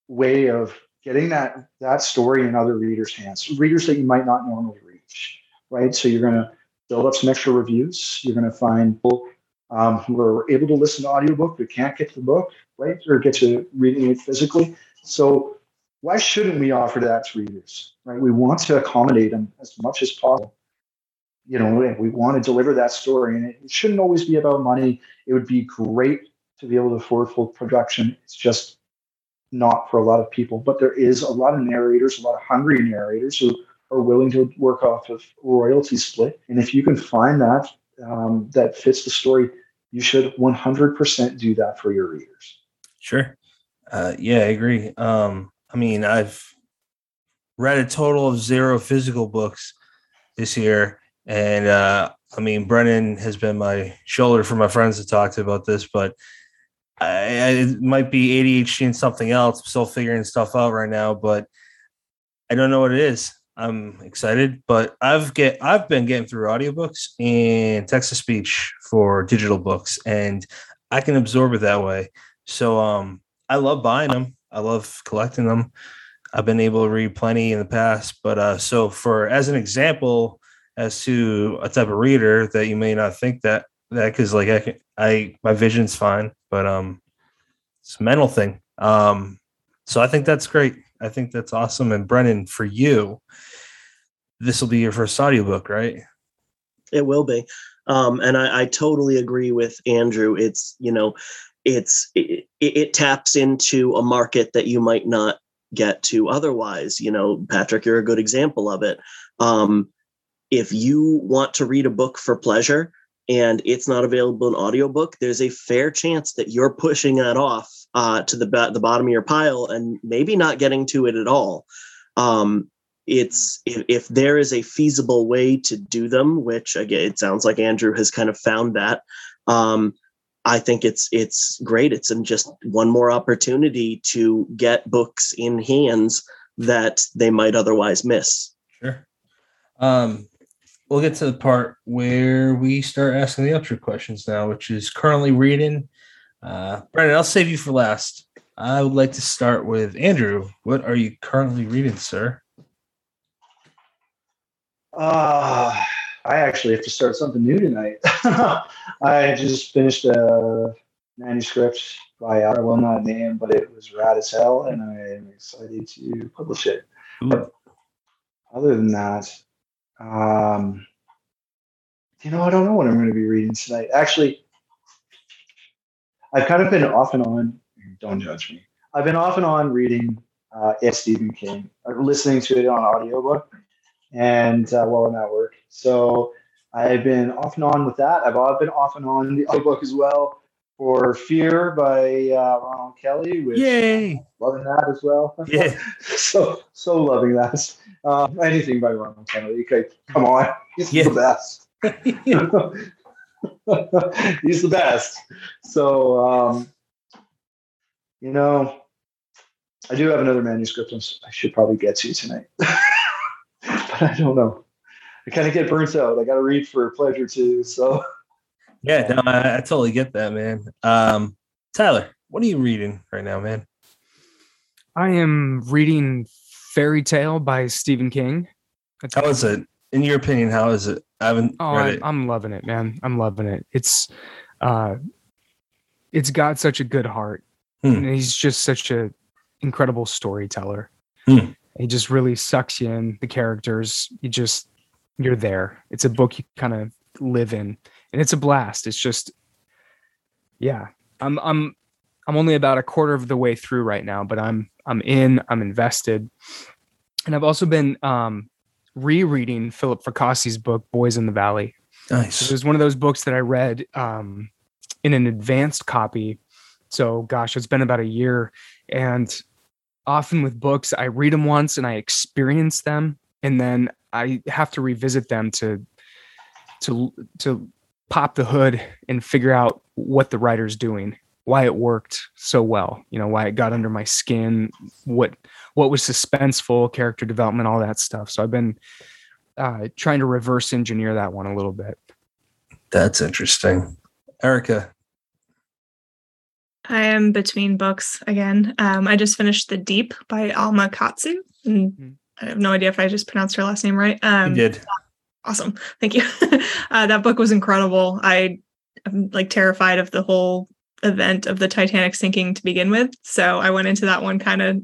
way of getting that that story in other readers' hands, readers that you might not normally reach. Right. So you're gonna build up some extra reviews. You're going to find people um, who are able to listen to audiobook but can't get the book, right? Or get to reading it physically. So why shouldn't we offer that to readers, right? We want to accommodate them as much as possible. You know, we want to deliver that story, and it shouldn't always be about money. It would be great to be able to afford full production. It's just not for a lot of people, but there is a lot of narrators, a lot of hungry narrators who are willing to work off of royalty split. And if you can find that um, that fits the story, you should 100% do that for your readers. Sure. Uh, yeah, I agree. Um, I mean, I've read a total of zero physical books this year. And uh, I mean, Brennan has been my shoulder for my friends to talk to about this, but I, I, it might be ADHD and something else. I'm still figuring stuff out right now, but I don't know what it is. I'm excited, but I've get I've been getting through audiobooks and text to speech for digital books, and I can absorb it that way. So um, I love buying them. I love collecting them. I've been able to read plenty in the past, but uh, so for as an example, as to a type of reader that you may not think that that because like I can, I my vision's fine, but um, it's a mental thing. Um, so I think that's great. I think that's awesome. And Brennan, for you, this will be your first audiobook, right? It will be. Um, and I, I totally agree with Andrew. It's you know, it's it, it taps into a market that you might not get to otherwise. You know, Patrick, you're a good example of it. Um, if you want to read a book for pleasure and it's not available in audiobook, there's a fair chance that you're pushing that off uh, to the, the bottom of your pile and maybe not getting to it at all. Um, it's if, if there is a feasible way to do them, which again, it sounds like Andrew has kind of found that. Um, I think it's it's great. It's just one more opportunity to get books in hands that they might otherwise miss. Sure. Um, we'll get to the part where we start asking the ultra questions now, which is currently reading. Uh, Brennan, I'll save you for last. I would like to start with Andrew. What are you currently reading, sir? Uh, I actually have to start something new tonight. I just finished a manuscript by I will not name, but it was rad as hell, and I am excited to publish it. But other than that, um, you know, I don't know what I'm going to be reading tonight. Actually, I've kind of been off and on. Don't judge me. I've been off and on reading uh, Stephen King, or listening to it on audiobook, and uh, while I'm at work. So I've been off and on with that. I've been off and on the other book as well for Fear by uh, Ronald Kelly. Which Yay! Loving that as well. Yeah. so so loving that. Uh, anything by Ronald Kelly. Okay, come on, he's Yeah. the best. he's the best. So um, you know, I do have another manuscript I should probably get to tonight, but I don't know. I kind of get burnt out. I got to read for pleasure too. So. Yeah, no, I, I totally get that, man. Um, Tyler, what are you reading right now, man? I am reading Fairy Tale by Stephen King. It's- How is it? In your opinion, how is it? I haven't Oh, read I, it. I'm loving it, man. I'm loving it. It's, uh, it's got such a good heart, Hmm. and he's just such a incredible storyteller. Hmm. He just really sucks you in. The characters, you just you're there. It's a book you kind of live in, and it's a blast. It's just, yeah. I'm I'm I'm only about a quarter of the way through right now, but I'm I'm in. I'm invested, and I've also been um, rereading Philip Fracassi's book Boys in the Valley. Nice. It was one of those books that I read um, in an advanced copy. So, gosh, it's been about a year. And often with books, I read them once and I experience them, and then I have to revisit them to to to pop the hood and figure out what the writer's doing, why it worked so well, you know, why it got under my skin, what what was suspenseful, character development, all that stuff. So I've been uh, trying to reverse engineer that one a little bit. That's interesting. Erica, I am between books again. Um, I just finished The Deep by Alma Katsu. And Mhm. I have no idea if I just pronounced her last name right. you Um, did. awesome. Thank you. uh, that book was incredible. I am like terrified of the whole event of the Titanic sinking to begin with. So I went into that one kind of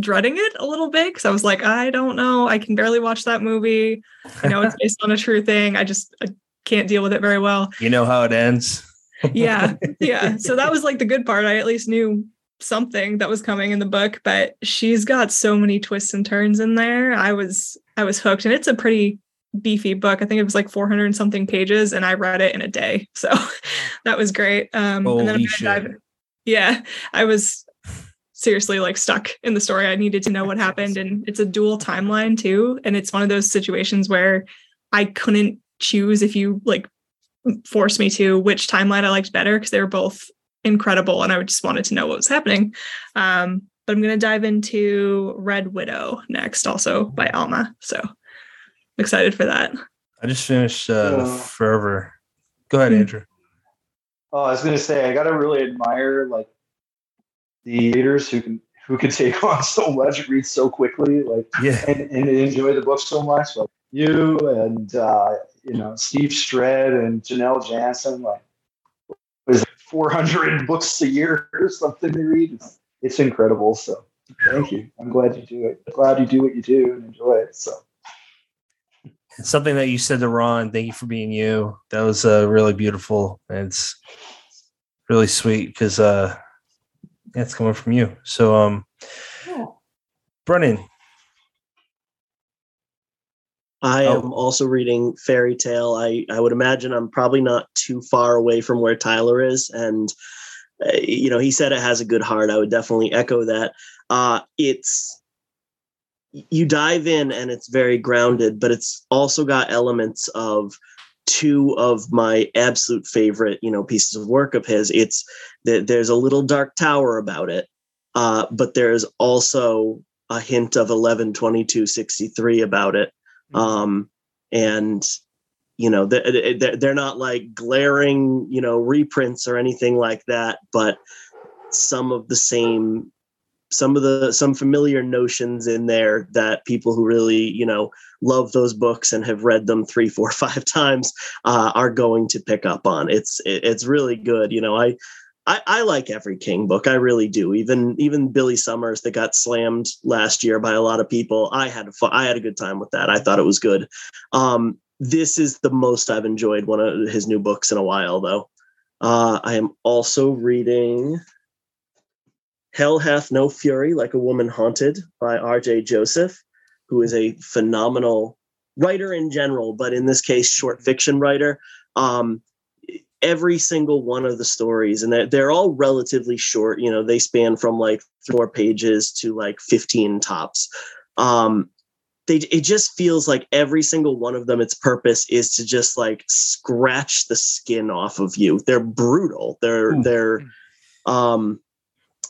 dreading it a little bit because I was like, I don't know. I can barely watch that movie. I know it's based on a true thing. I just I can't deal with it very well You know how it ends. Yeah yeah. So that was like the good part. I at least knew something that was coming in the book but she's got so many twists and turns in there. I was i was hooked and it's a pretty beefy book. I think it was like 400 and something pages and i read it in a day. So that was great. Um and then Holy gonna shit. dive- yeah i was seriously like stuck in the story. I needed to know what happened and it's a dual timeline too. And it's one of those situations where i couldn't choose if you like forced me to which timeline I liked better because they were both incredible and I just wanted to know what was happening. Um, but I'm going to dive into Red Widow next, also by Alma. So I'm excited for that. I just finished uh, Yeah. Fervor. Go ahead, Hmm. Andrew. Oh, I was gonna say I gotta really admire like the readers who can who can take on so much, read so quickly, like Yeah. and, and enjoy the book so much. Like you and uh, you know Steve Stred and Janelle Janson, like was four hundred books a year or something they read. It's, it's incredible. So thank you. I'm glad you do it. Glad you do what you do and enjoy it. So something that you said to Ron. Thank you for being you. That was uh, really beautiful. And it's really sweet because uh, it's coming from you. So, um, Brennan, I Oh. am also reading Fairy Tale. I, I would imagine I'm probably not too far away from where Tyler is. And, uh, you know, he said it has a good heart. I would definitely echo that. Uh, it's, you dive in and it's very grounded, but it's also got elements of two of my absolute favorite, you know, pieces of work of his. It's that there's a little dark tower about it, uh, but there's also a hint of 11 22 63 about it um and you know they're, they're they're not like glaring you know reprints or anything like that but some of the same some of the some familiar notions in there that people who really you know love those books and have read them three four five times uh, are going to pick up on. It's it's really good. You know I, I i like every king book i really do. Even even billy summers that got slammed last year by a lot of people i had a fu- i had a good time with that. I thought it was good. Um this is the most i've enjoyed one of his new books in a while though. Uh i am also reading Hell Hath No Fury Like a Woman Haunted by RJ Joseph, who is a phenomenal writer in general, but in this case, short fiction writer. Um, every single one of the stories, and they're, they're all relatively short, you know, they span from like four pages to like 15 tops. Um, they, it just feels like every single one of them, its purpose is to just like scratch the skin off of you. They're brutal. They're, Ooh. they're, um,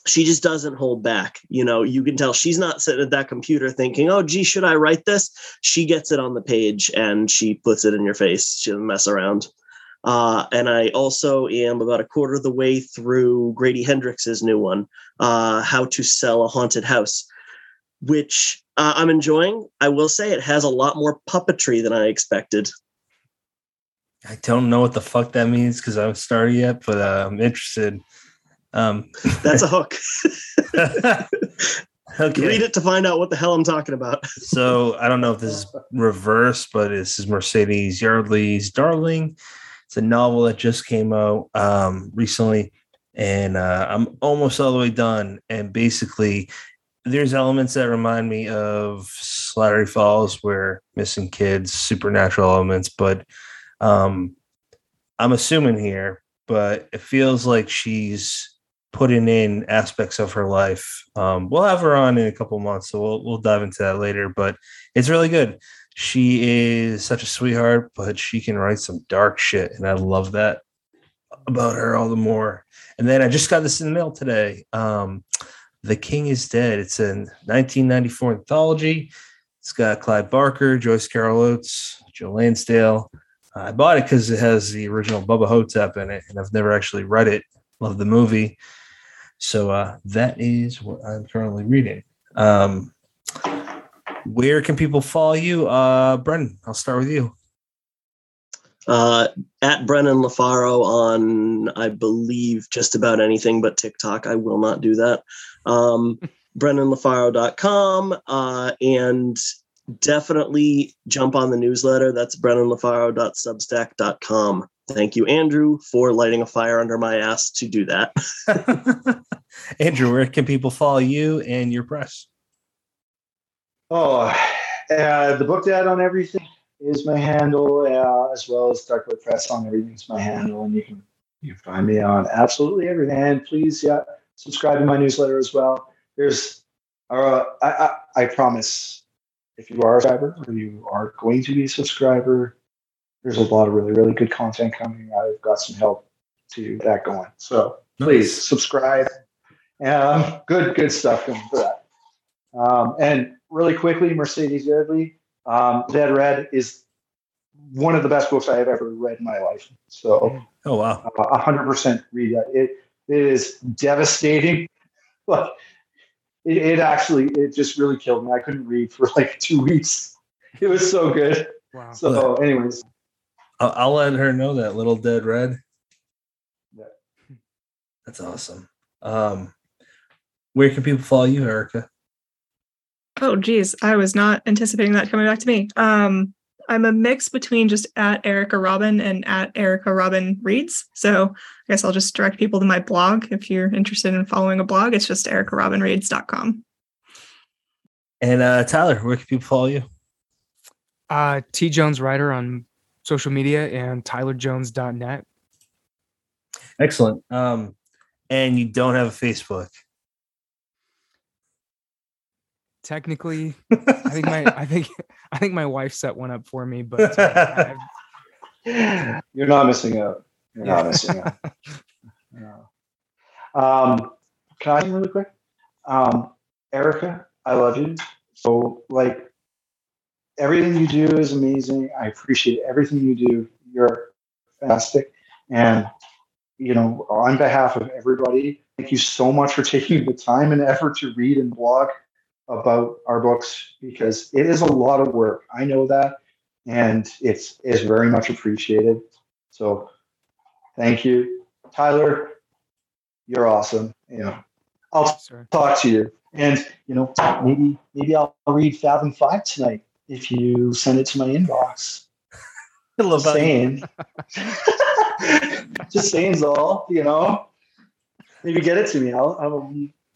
she just doesn't hold back. You know, you can tell she's not sitting at that computer thinking, oh, gee, should I write this? She gets it on the page and she puts it in your face. She doesn't mess around. Uh, and I also am about a quarter of the way through Grady Hendrix's new one, uh, How to Sell a Haunted House, which uh, I'm enjoying. I will say it has a lot more puppetry than I expected. I don't know what the fuck that means because I haven't started yet, but uh, I'm interested. Um, That's a hook. okay. Read it to find out what the hell I'm talking about. So I don't know if this is reverse, but this is Mercedes Yardley's Darling. It's a novel that just came out um, recently, and uh, I'm almost all the way done. And basically, there's elements that remind me of Slattery Falls, where missing kids, supernatural elements, but um, I'm assuming here, but it feels like she's putting in aspects of her life. Um, we'll have her on in a couple months, so we'll we'll dive into that later. But it's really good. She is such a sweetheart, but she can write some dark shit, and I love that about her all the more. And then I just got this in the mail today. Um, the King is Dead. It's a 1994 anthology. It's got Clive Barker, Joyce Carol Oates, Joe Lansdale. I bought it because it has the original Bubba Ho-Tep in it, and I've never actually read it. Love the movie. So uh, that is what I'm currently reading. Um, where can people follow you? Uh, Brennan, I'll start with you. uh, at Brennan LaFaro on, I believe, just about anything but TikTok. I will not do that. Um, BrennanLaFaro.com uh, and definitely jump on the newsletter. That's BrennanLaFaro.substack.com. Thank you, Andrew, for lighting a fire under my ass to do that. Andrew, where can people follow you and your press? Oh, uh, the book dad on everything is my handle, uh, as well as Darkwood Press on everything's my handle, and you can you can find me on absolutely everything. And please, yeah, subscribe to my newsletter as well. There's, uh, I, I I promise, if you are a subscriber or you are going to be a subscriber, there's a lot of really really good content coming. I've got some help to that going. So please subscribe. Um, good good stuff coming for that. Um, and really quickly, Mercedes Yardley, um, Dead Red is one of the best books I have ever read in my life. So, Oh wow, a hundred percent read that. It it is devastating, but it, it actually it just really killed me. I couldn't read for like two weeks. It was so good. Wow. So, anyways, I'll, I'll let her know that little dead red. Yeah. That's awesome. Um, where can people follow you, Erica? Oh, geez, I was not anticipating that coming back to me. Um, I'm a mix between just at Erica Robin and at Erica Robin Reads. So I guess I'll just direct people to my blog if you're interested in following a blog. It's just ericarobinreads.com. And uh, Tyler, where can people follow you? Uh, T Jones Writer on social media and tylerjones.net. Excellent. Um, and you don't have a Facebook. Technically, I think my I think I think my wife set one up for me, but uh, You're not missing out. You're not missing out. No. Um, can I really quick? Um, Erica, I love you. So like everything you do is amazing. I appreciate everything you do. You're fantastic. And you know, on behalf of everybody, thank you so much for taking the time and effort to read and blog about our books because it is a lot of work. I know that, and it's is very much appreciated. So, thank you, Tyler. You're awesome. You know, I'll sorry. talk to you, and you know, maybe maybe I'll read Fathom Five tonight if you send it to my inbox. Just saying. Just saying's all. You know, maybe get it to me. I'll I'll,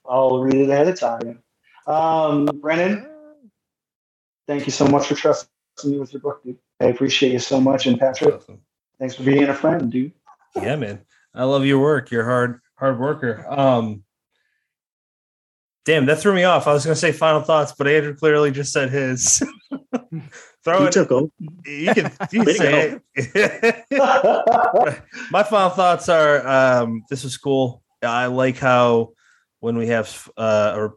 I'll read it ahead of time. Um, Brennan, thank you so much for trusting me with your book, dude. I appreciate you so much. And Patrick, thanks for being a friend, dude. Yeah, man. I love your work. You're a hard, hard worker. Um, damn, that threw me off. I was gonna say final thoughts, but Andrew clearly just said his. Throw You it. took over. You can, you Way to can say it. My final thoughts are: um, this is cool. I like how when we have uh,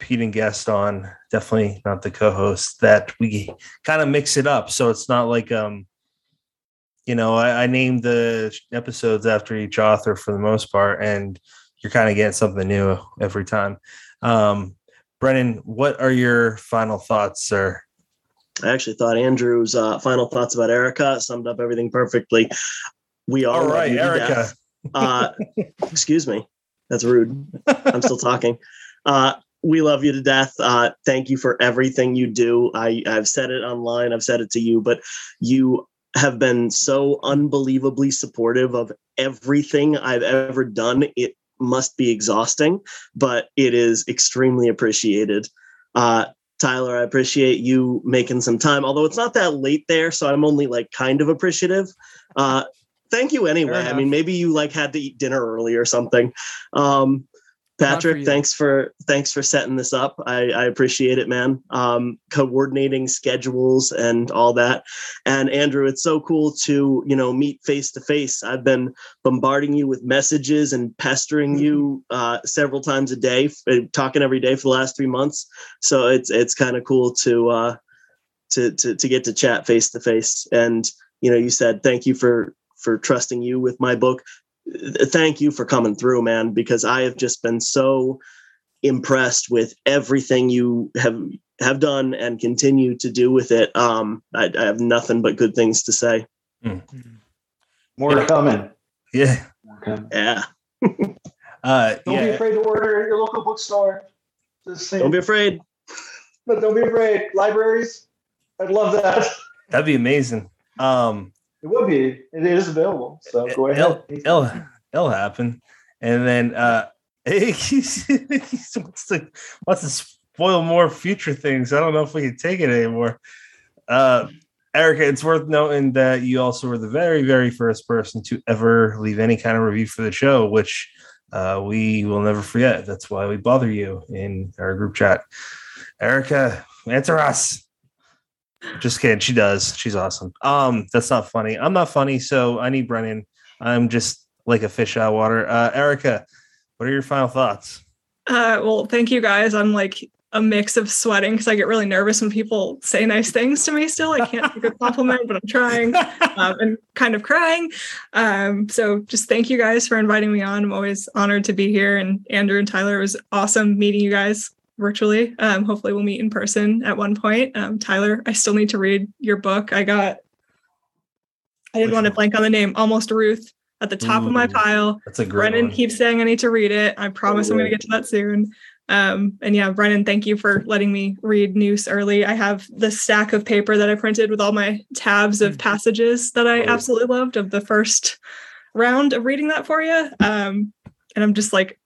a repeating guest on, definitely not the co-host, that we kind of mix it up. So it's not like um, you know, I, I named the episodes after each author for the most part, and you're kind of getting something new every time. Um, Brennan, what are your final thoughts, sir? I actually thought Andrew's uh, final thoughts about Erica summed up everything perfectly. We all, All right, Erica. Uh, excuse me, that's rude. I'm still talking. Uh, we love you to death. Uh, thank you for everything you do. I, I've said it online. I've said it to you, but you have been so unbelievably supportive of everything I've ever done. It must be exhausting, but it is extremely appreciated. Uh, Tyler, I appreciate you making some time, although it's not that late there, so I'm only like kind of appreciative. Uh, thank you anyway. I mean, maybe you like had to eat dinner early or something. Um, Patrick, thanks for thanks for setting this up. I, I appreciate it, man. Um, coordinating schedules and all that. And Andrew, it's so cool to you know meet face to face. I've been bombarding you with messages and pestering you uh, several times a day, talking every day for the last three months. So it's it's kind of cool to uh, to to to get to chat face to face. And you know, you said thank you for for trusting you with my book. Th- Thank you for coming through, man, because I have just been so impressed with everything you have have done and continue to do with it. Um, I, I have nothing but good things to say. More coming. Yeah. More coming. Yeah, Uh, Don't be afraid to order at your local bookstore. Just don't be afraid. but don't be afraid. Libraries, I'd love that. That'd be amazing. Um, It would be. It is available. So go ahead. It'll, it'll, it'll happen. And then uh, he wants to wants to spoil more future things. I don't know if we can take it anymore. Uh, Erica, it's worth noting that you also were the very, very first person to ever leave any kind of review for the show, which uh, we will never forget. That's why we bother you in our group chat. Erica, answer us. Just kidding. She does. She's awesome. Um, that's not funny. I'm not funny, so I need Brennan. I'm just like a fish out of water. Uh, Erica, what are your final thoughts? Uh, well, thank you guys. I'm like a mix of sweating because I get really nervous when people say nice things to me. Still, I can't take a compliment, but I'm trying um, and kind of crying. Um, so, just thank you guys for inviting me on. I'm always honored to be here. And Andrew and Tyler it was awesome meeting you guys virtually. Um, hopefully, we'll meet in person at one point. Um, Tyler, I still need to read your book. I got. I didn't Which want to blank on the name. Almost Ruth at the top of my pile. That's a great Brennan one. keeps saying I need to read it. I promise I'm going to get to that soon. Um, and yeah, Brennan, thank you for letting me read Noose early. I have the stack of paper that I printed with all my tabs of passages that I absolutely loved of the first round of reading that for you. Um, and I'm just like,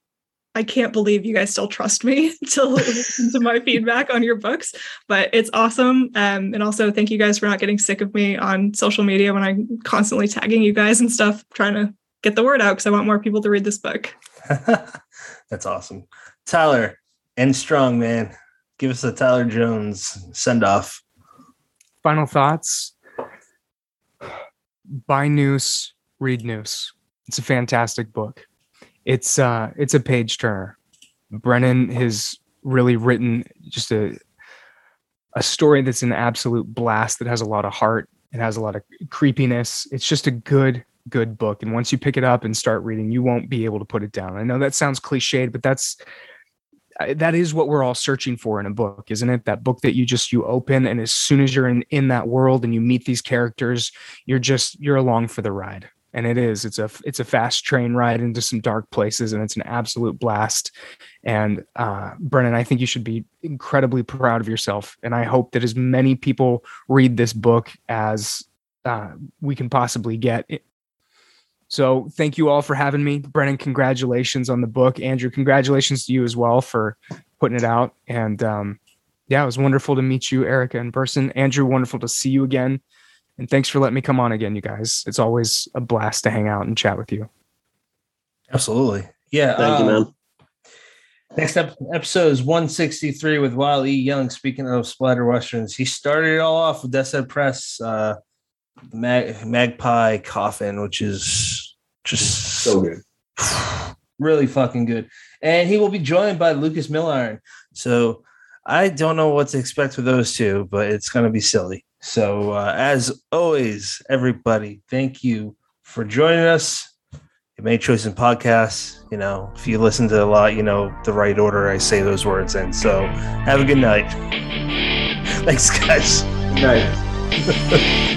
I can't believe you guys still trust me to listen to my feedback on your books, but it's awesome. Um, and also, thank you guys for not getting sick of me on social media when I'm constantly tagging you guys and stuff, trying to get the word out because I want more people to read this book. That's awesome. Tyler and Strong, man. Give us a Tyler Jones send off. Final thoughts. Buy Noose, read Noose. It's a fantastic book. It's uh it's a page turner. Brennan has really written just a a story that's an absolute blast that has a lot of heart. It has a lot of creepiness. It's just a good good book and once you pick it up and start reading you won't be able to put it down. I know that sounds cliched but that's that is what we're all searching for in a book isn't it that book that you just you open and as soon as you're in in that world and you meet these characters you're just you're along for the ride and it is it's a it's a fast train ride into some dark places and it's an absolute blast. And uh, brennan i think you should be incredibly proud of yourself and i hope that as many people read this book as uh, we can possibly get so thank you all for having me. Brennan congratulations on the book. Andrew congratulations to you as well for putting it out. And um, yeah it was wonderful to meet you erica in person. Andrew wonderful to see you again and thanks for letting me come on again, you guys. It's always a blast to hang out and chat with you. Absolutely. Yeah. Thank um, you, man. Next up, episode is 163 with Wile E. Young. Speaking of splatter westerns, he started it all off with Death's Head Press, uh, Mag- Magpie Coffin, which is just so good, really fucking good. And he will be joined by Lucas Milliron. So I don't know what to expect with those two, but it's going to be silly. So, uh, as always, everybody, thank you for joining us. You made choice in podcasts. You know, if you listen to a lot, you know the right order I say those words in. So, have a good night. Thanks, guys. Good night.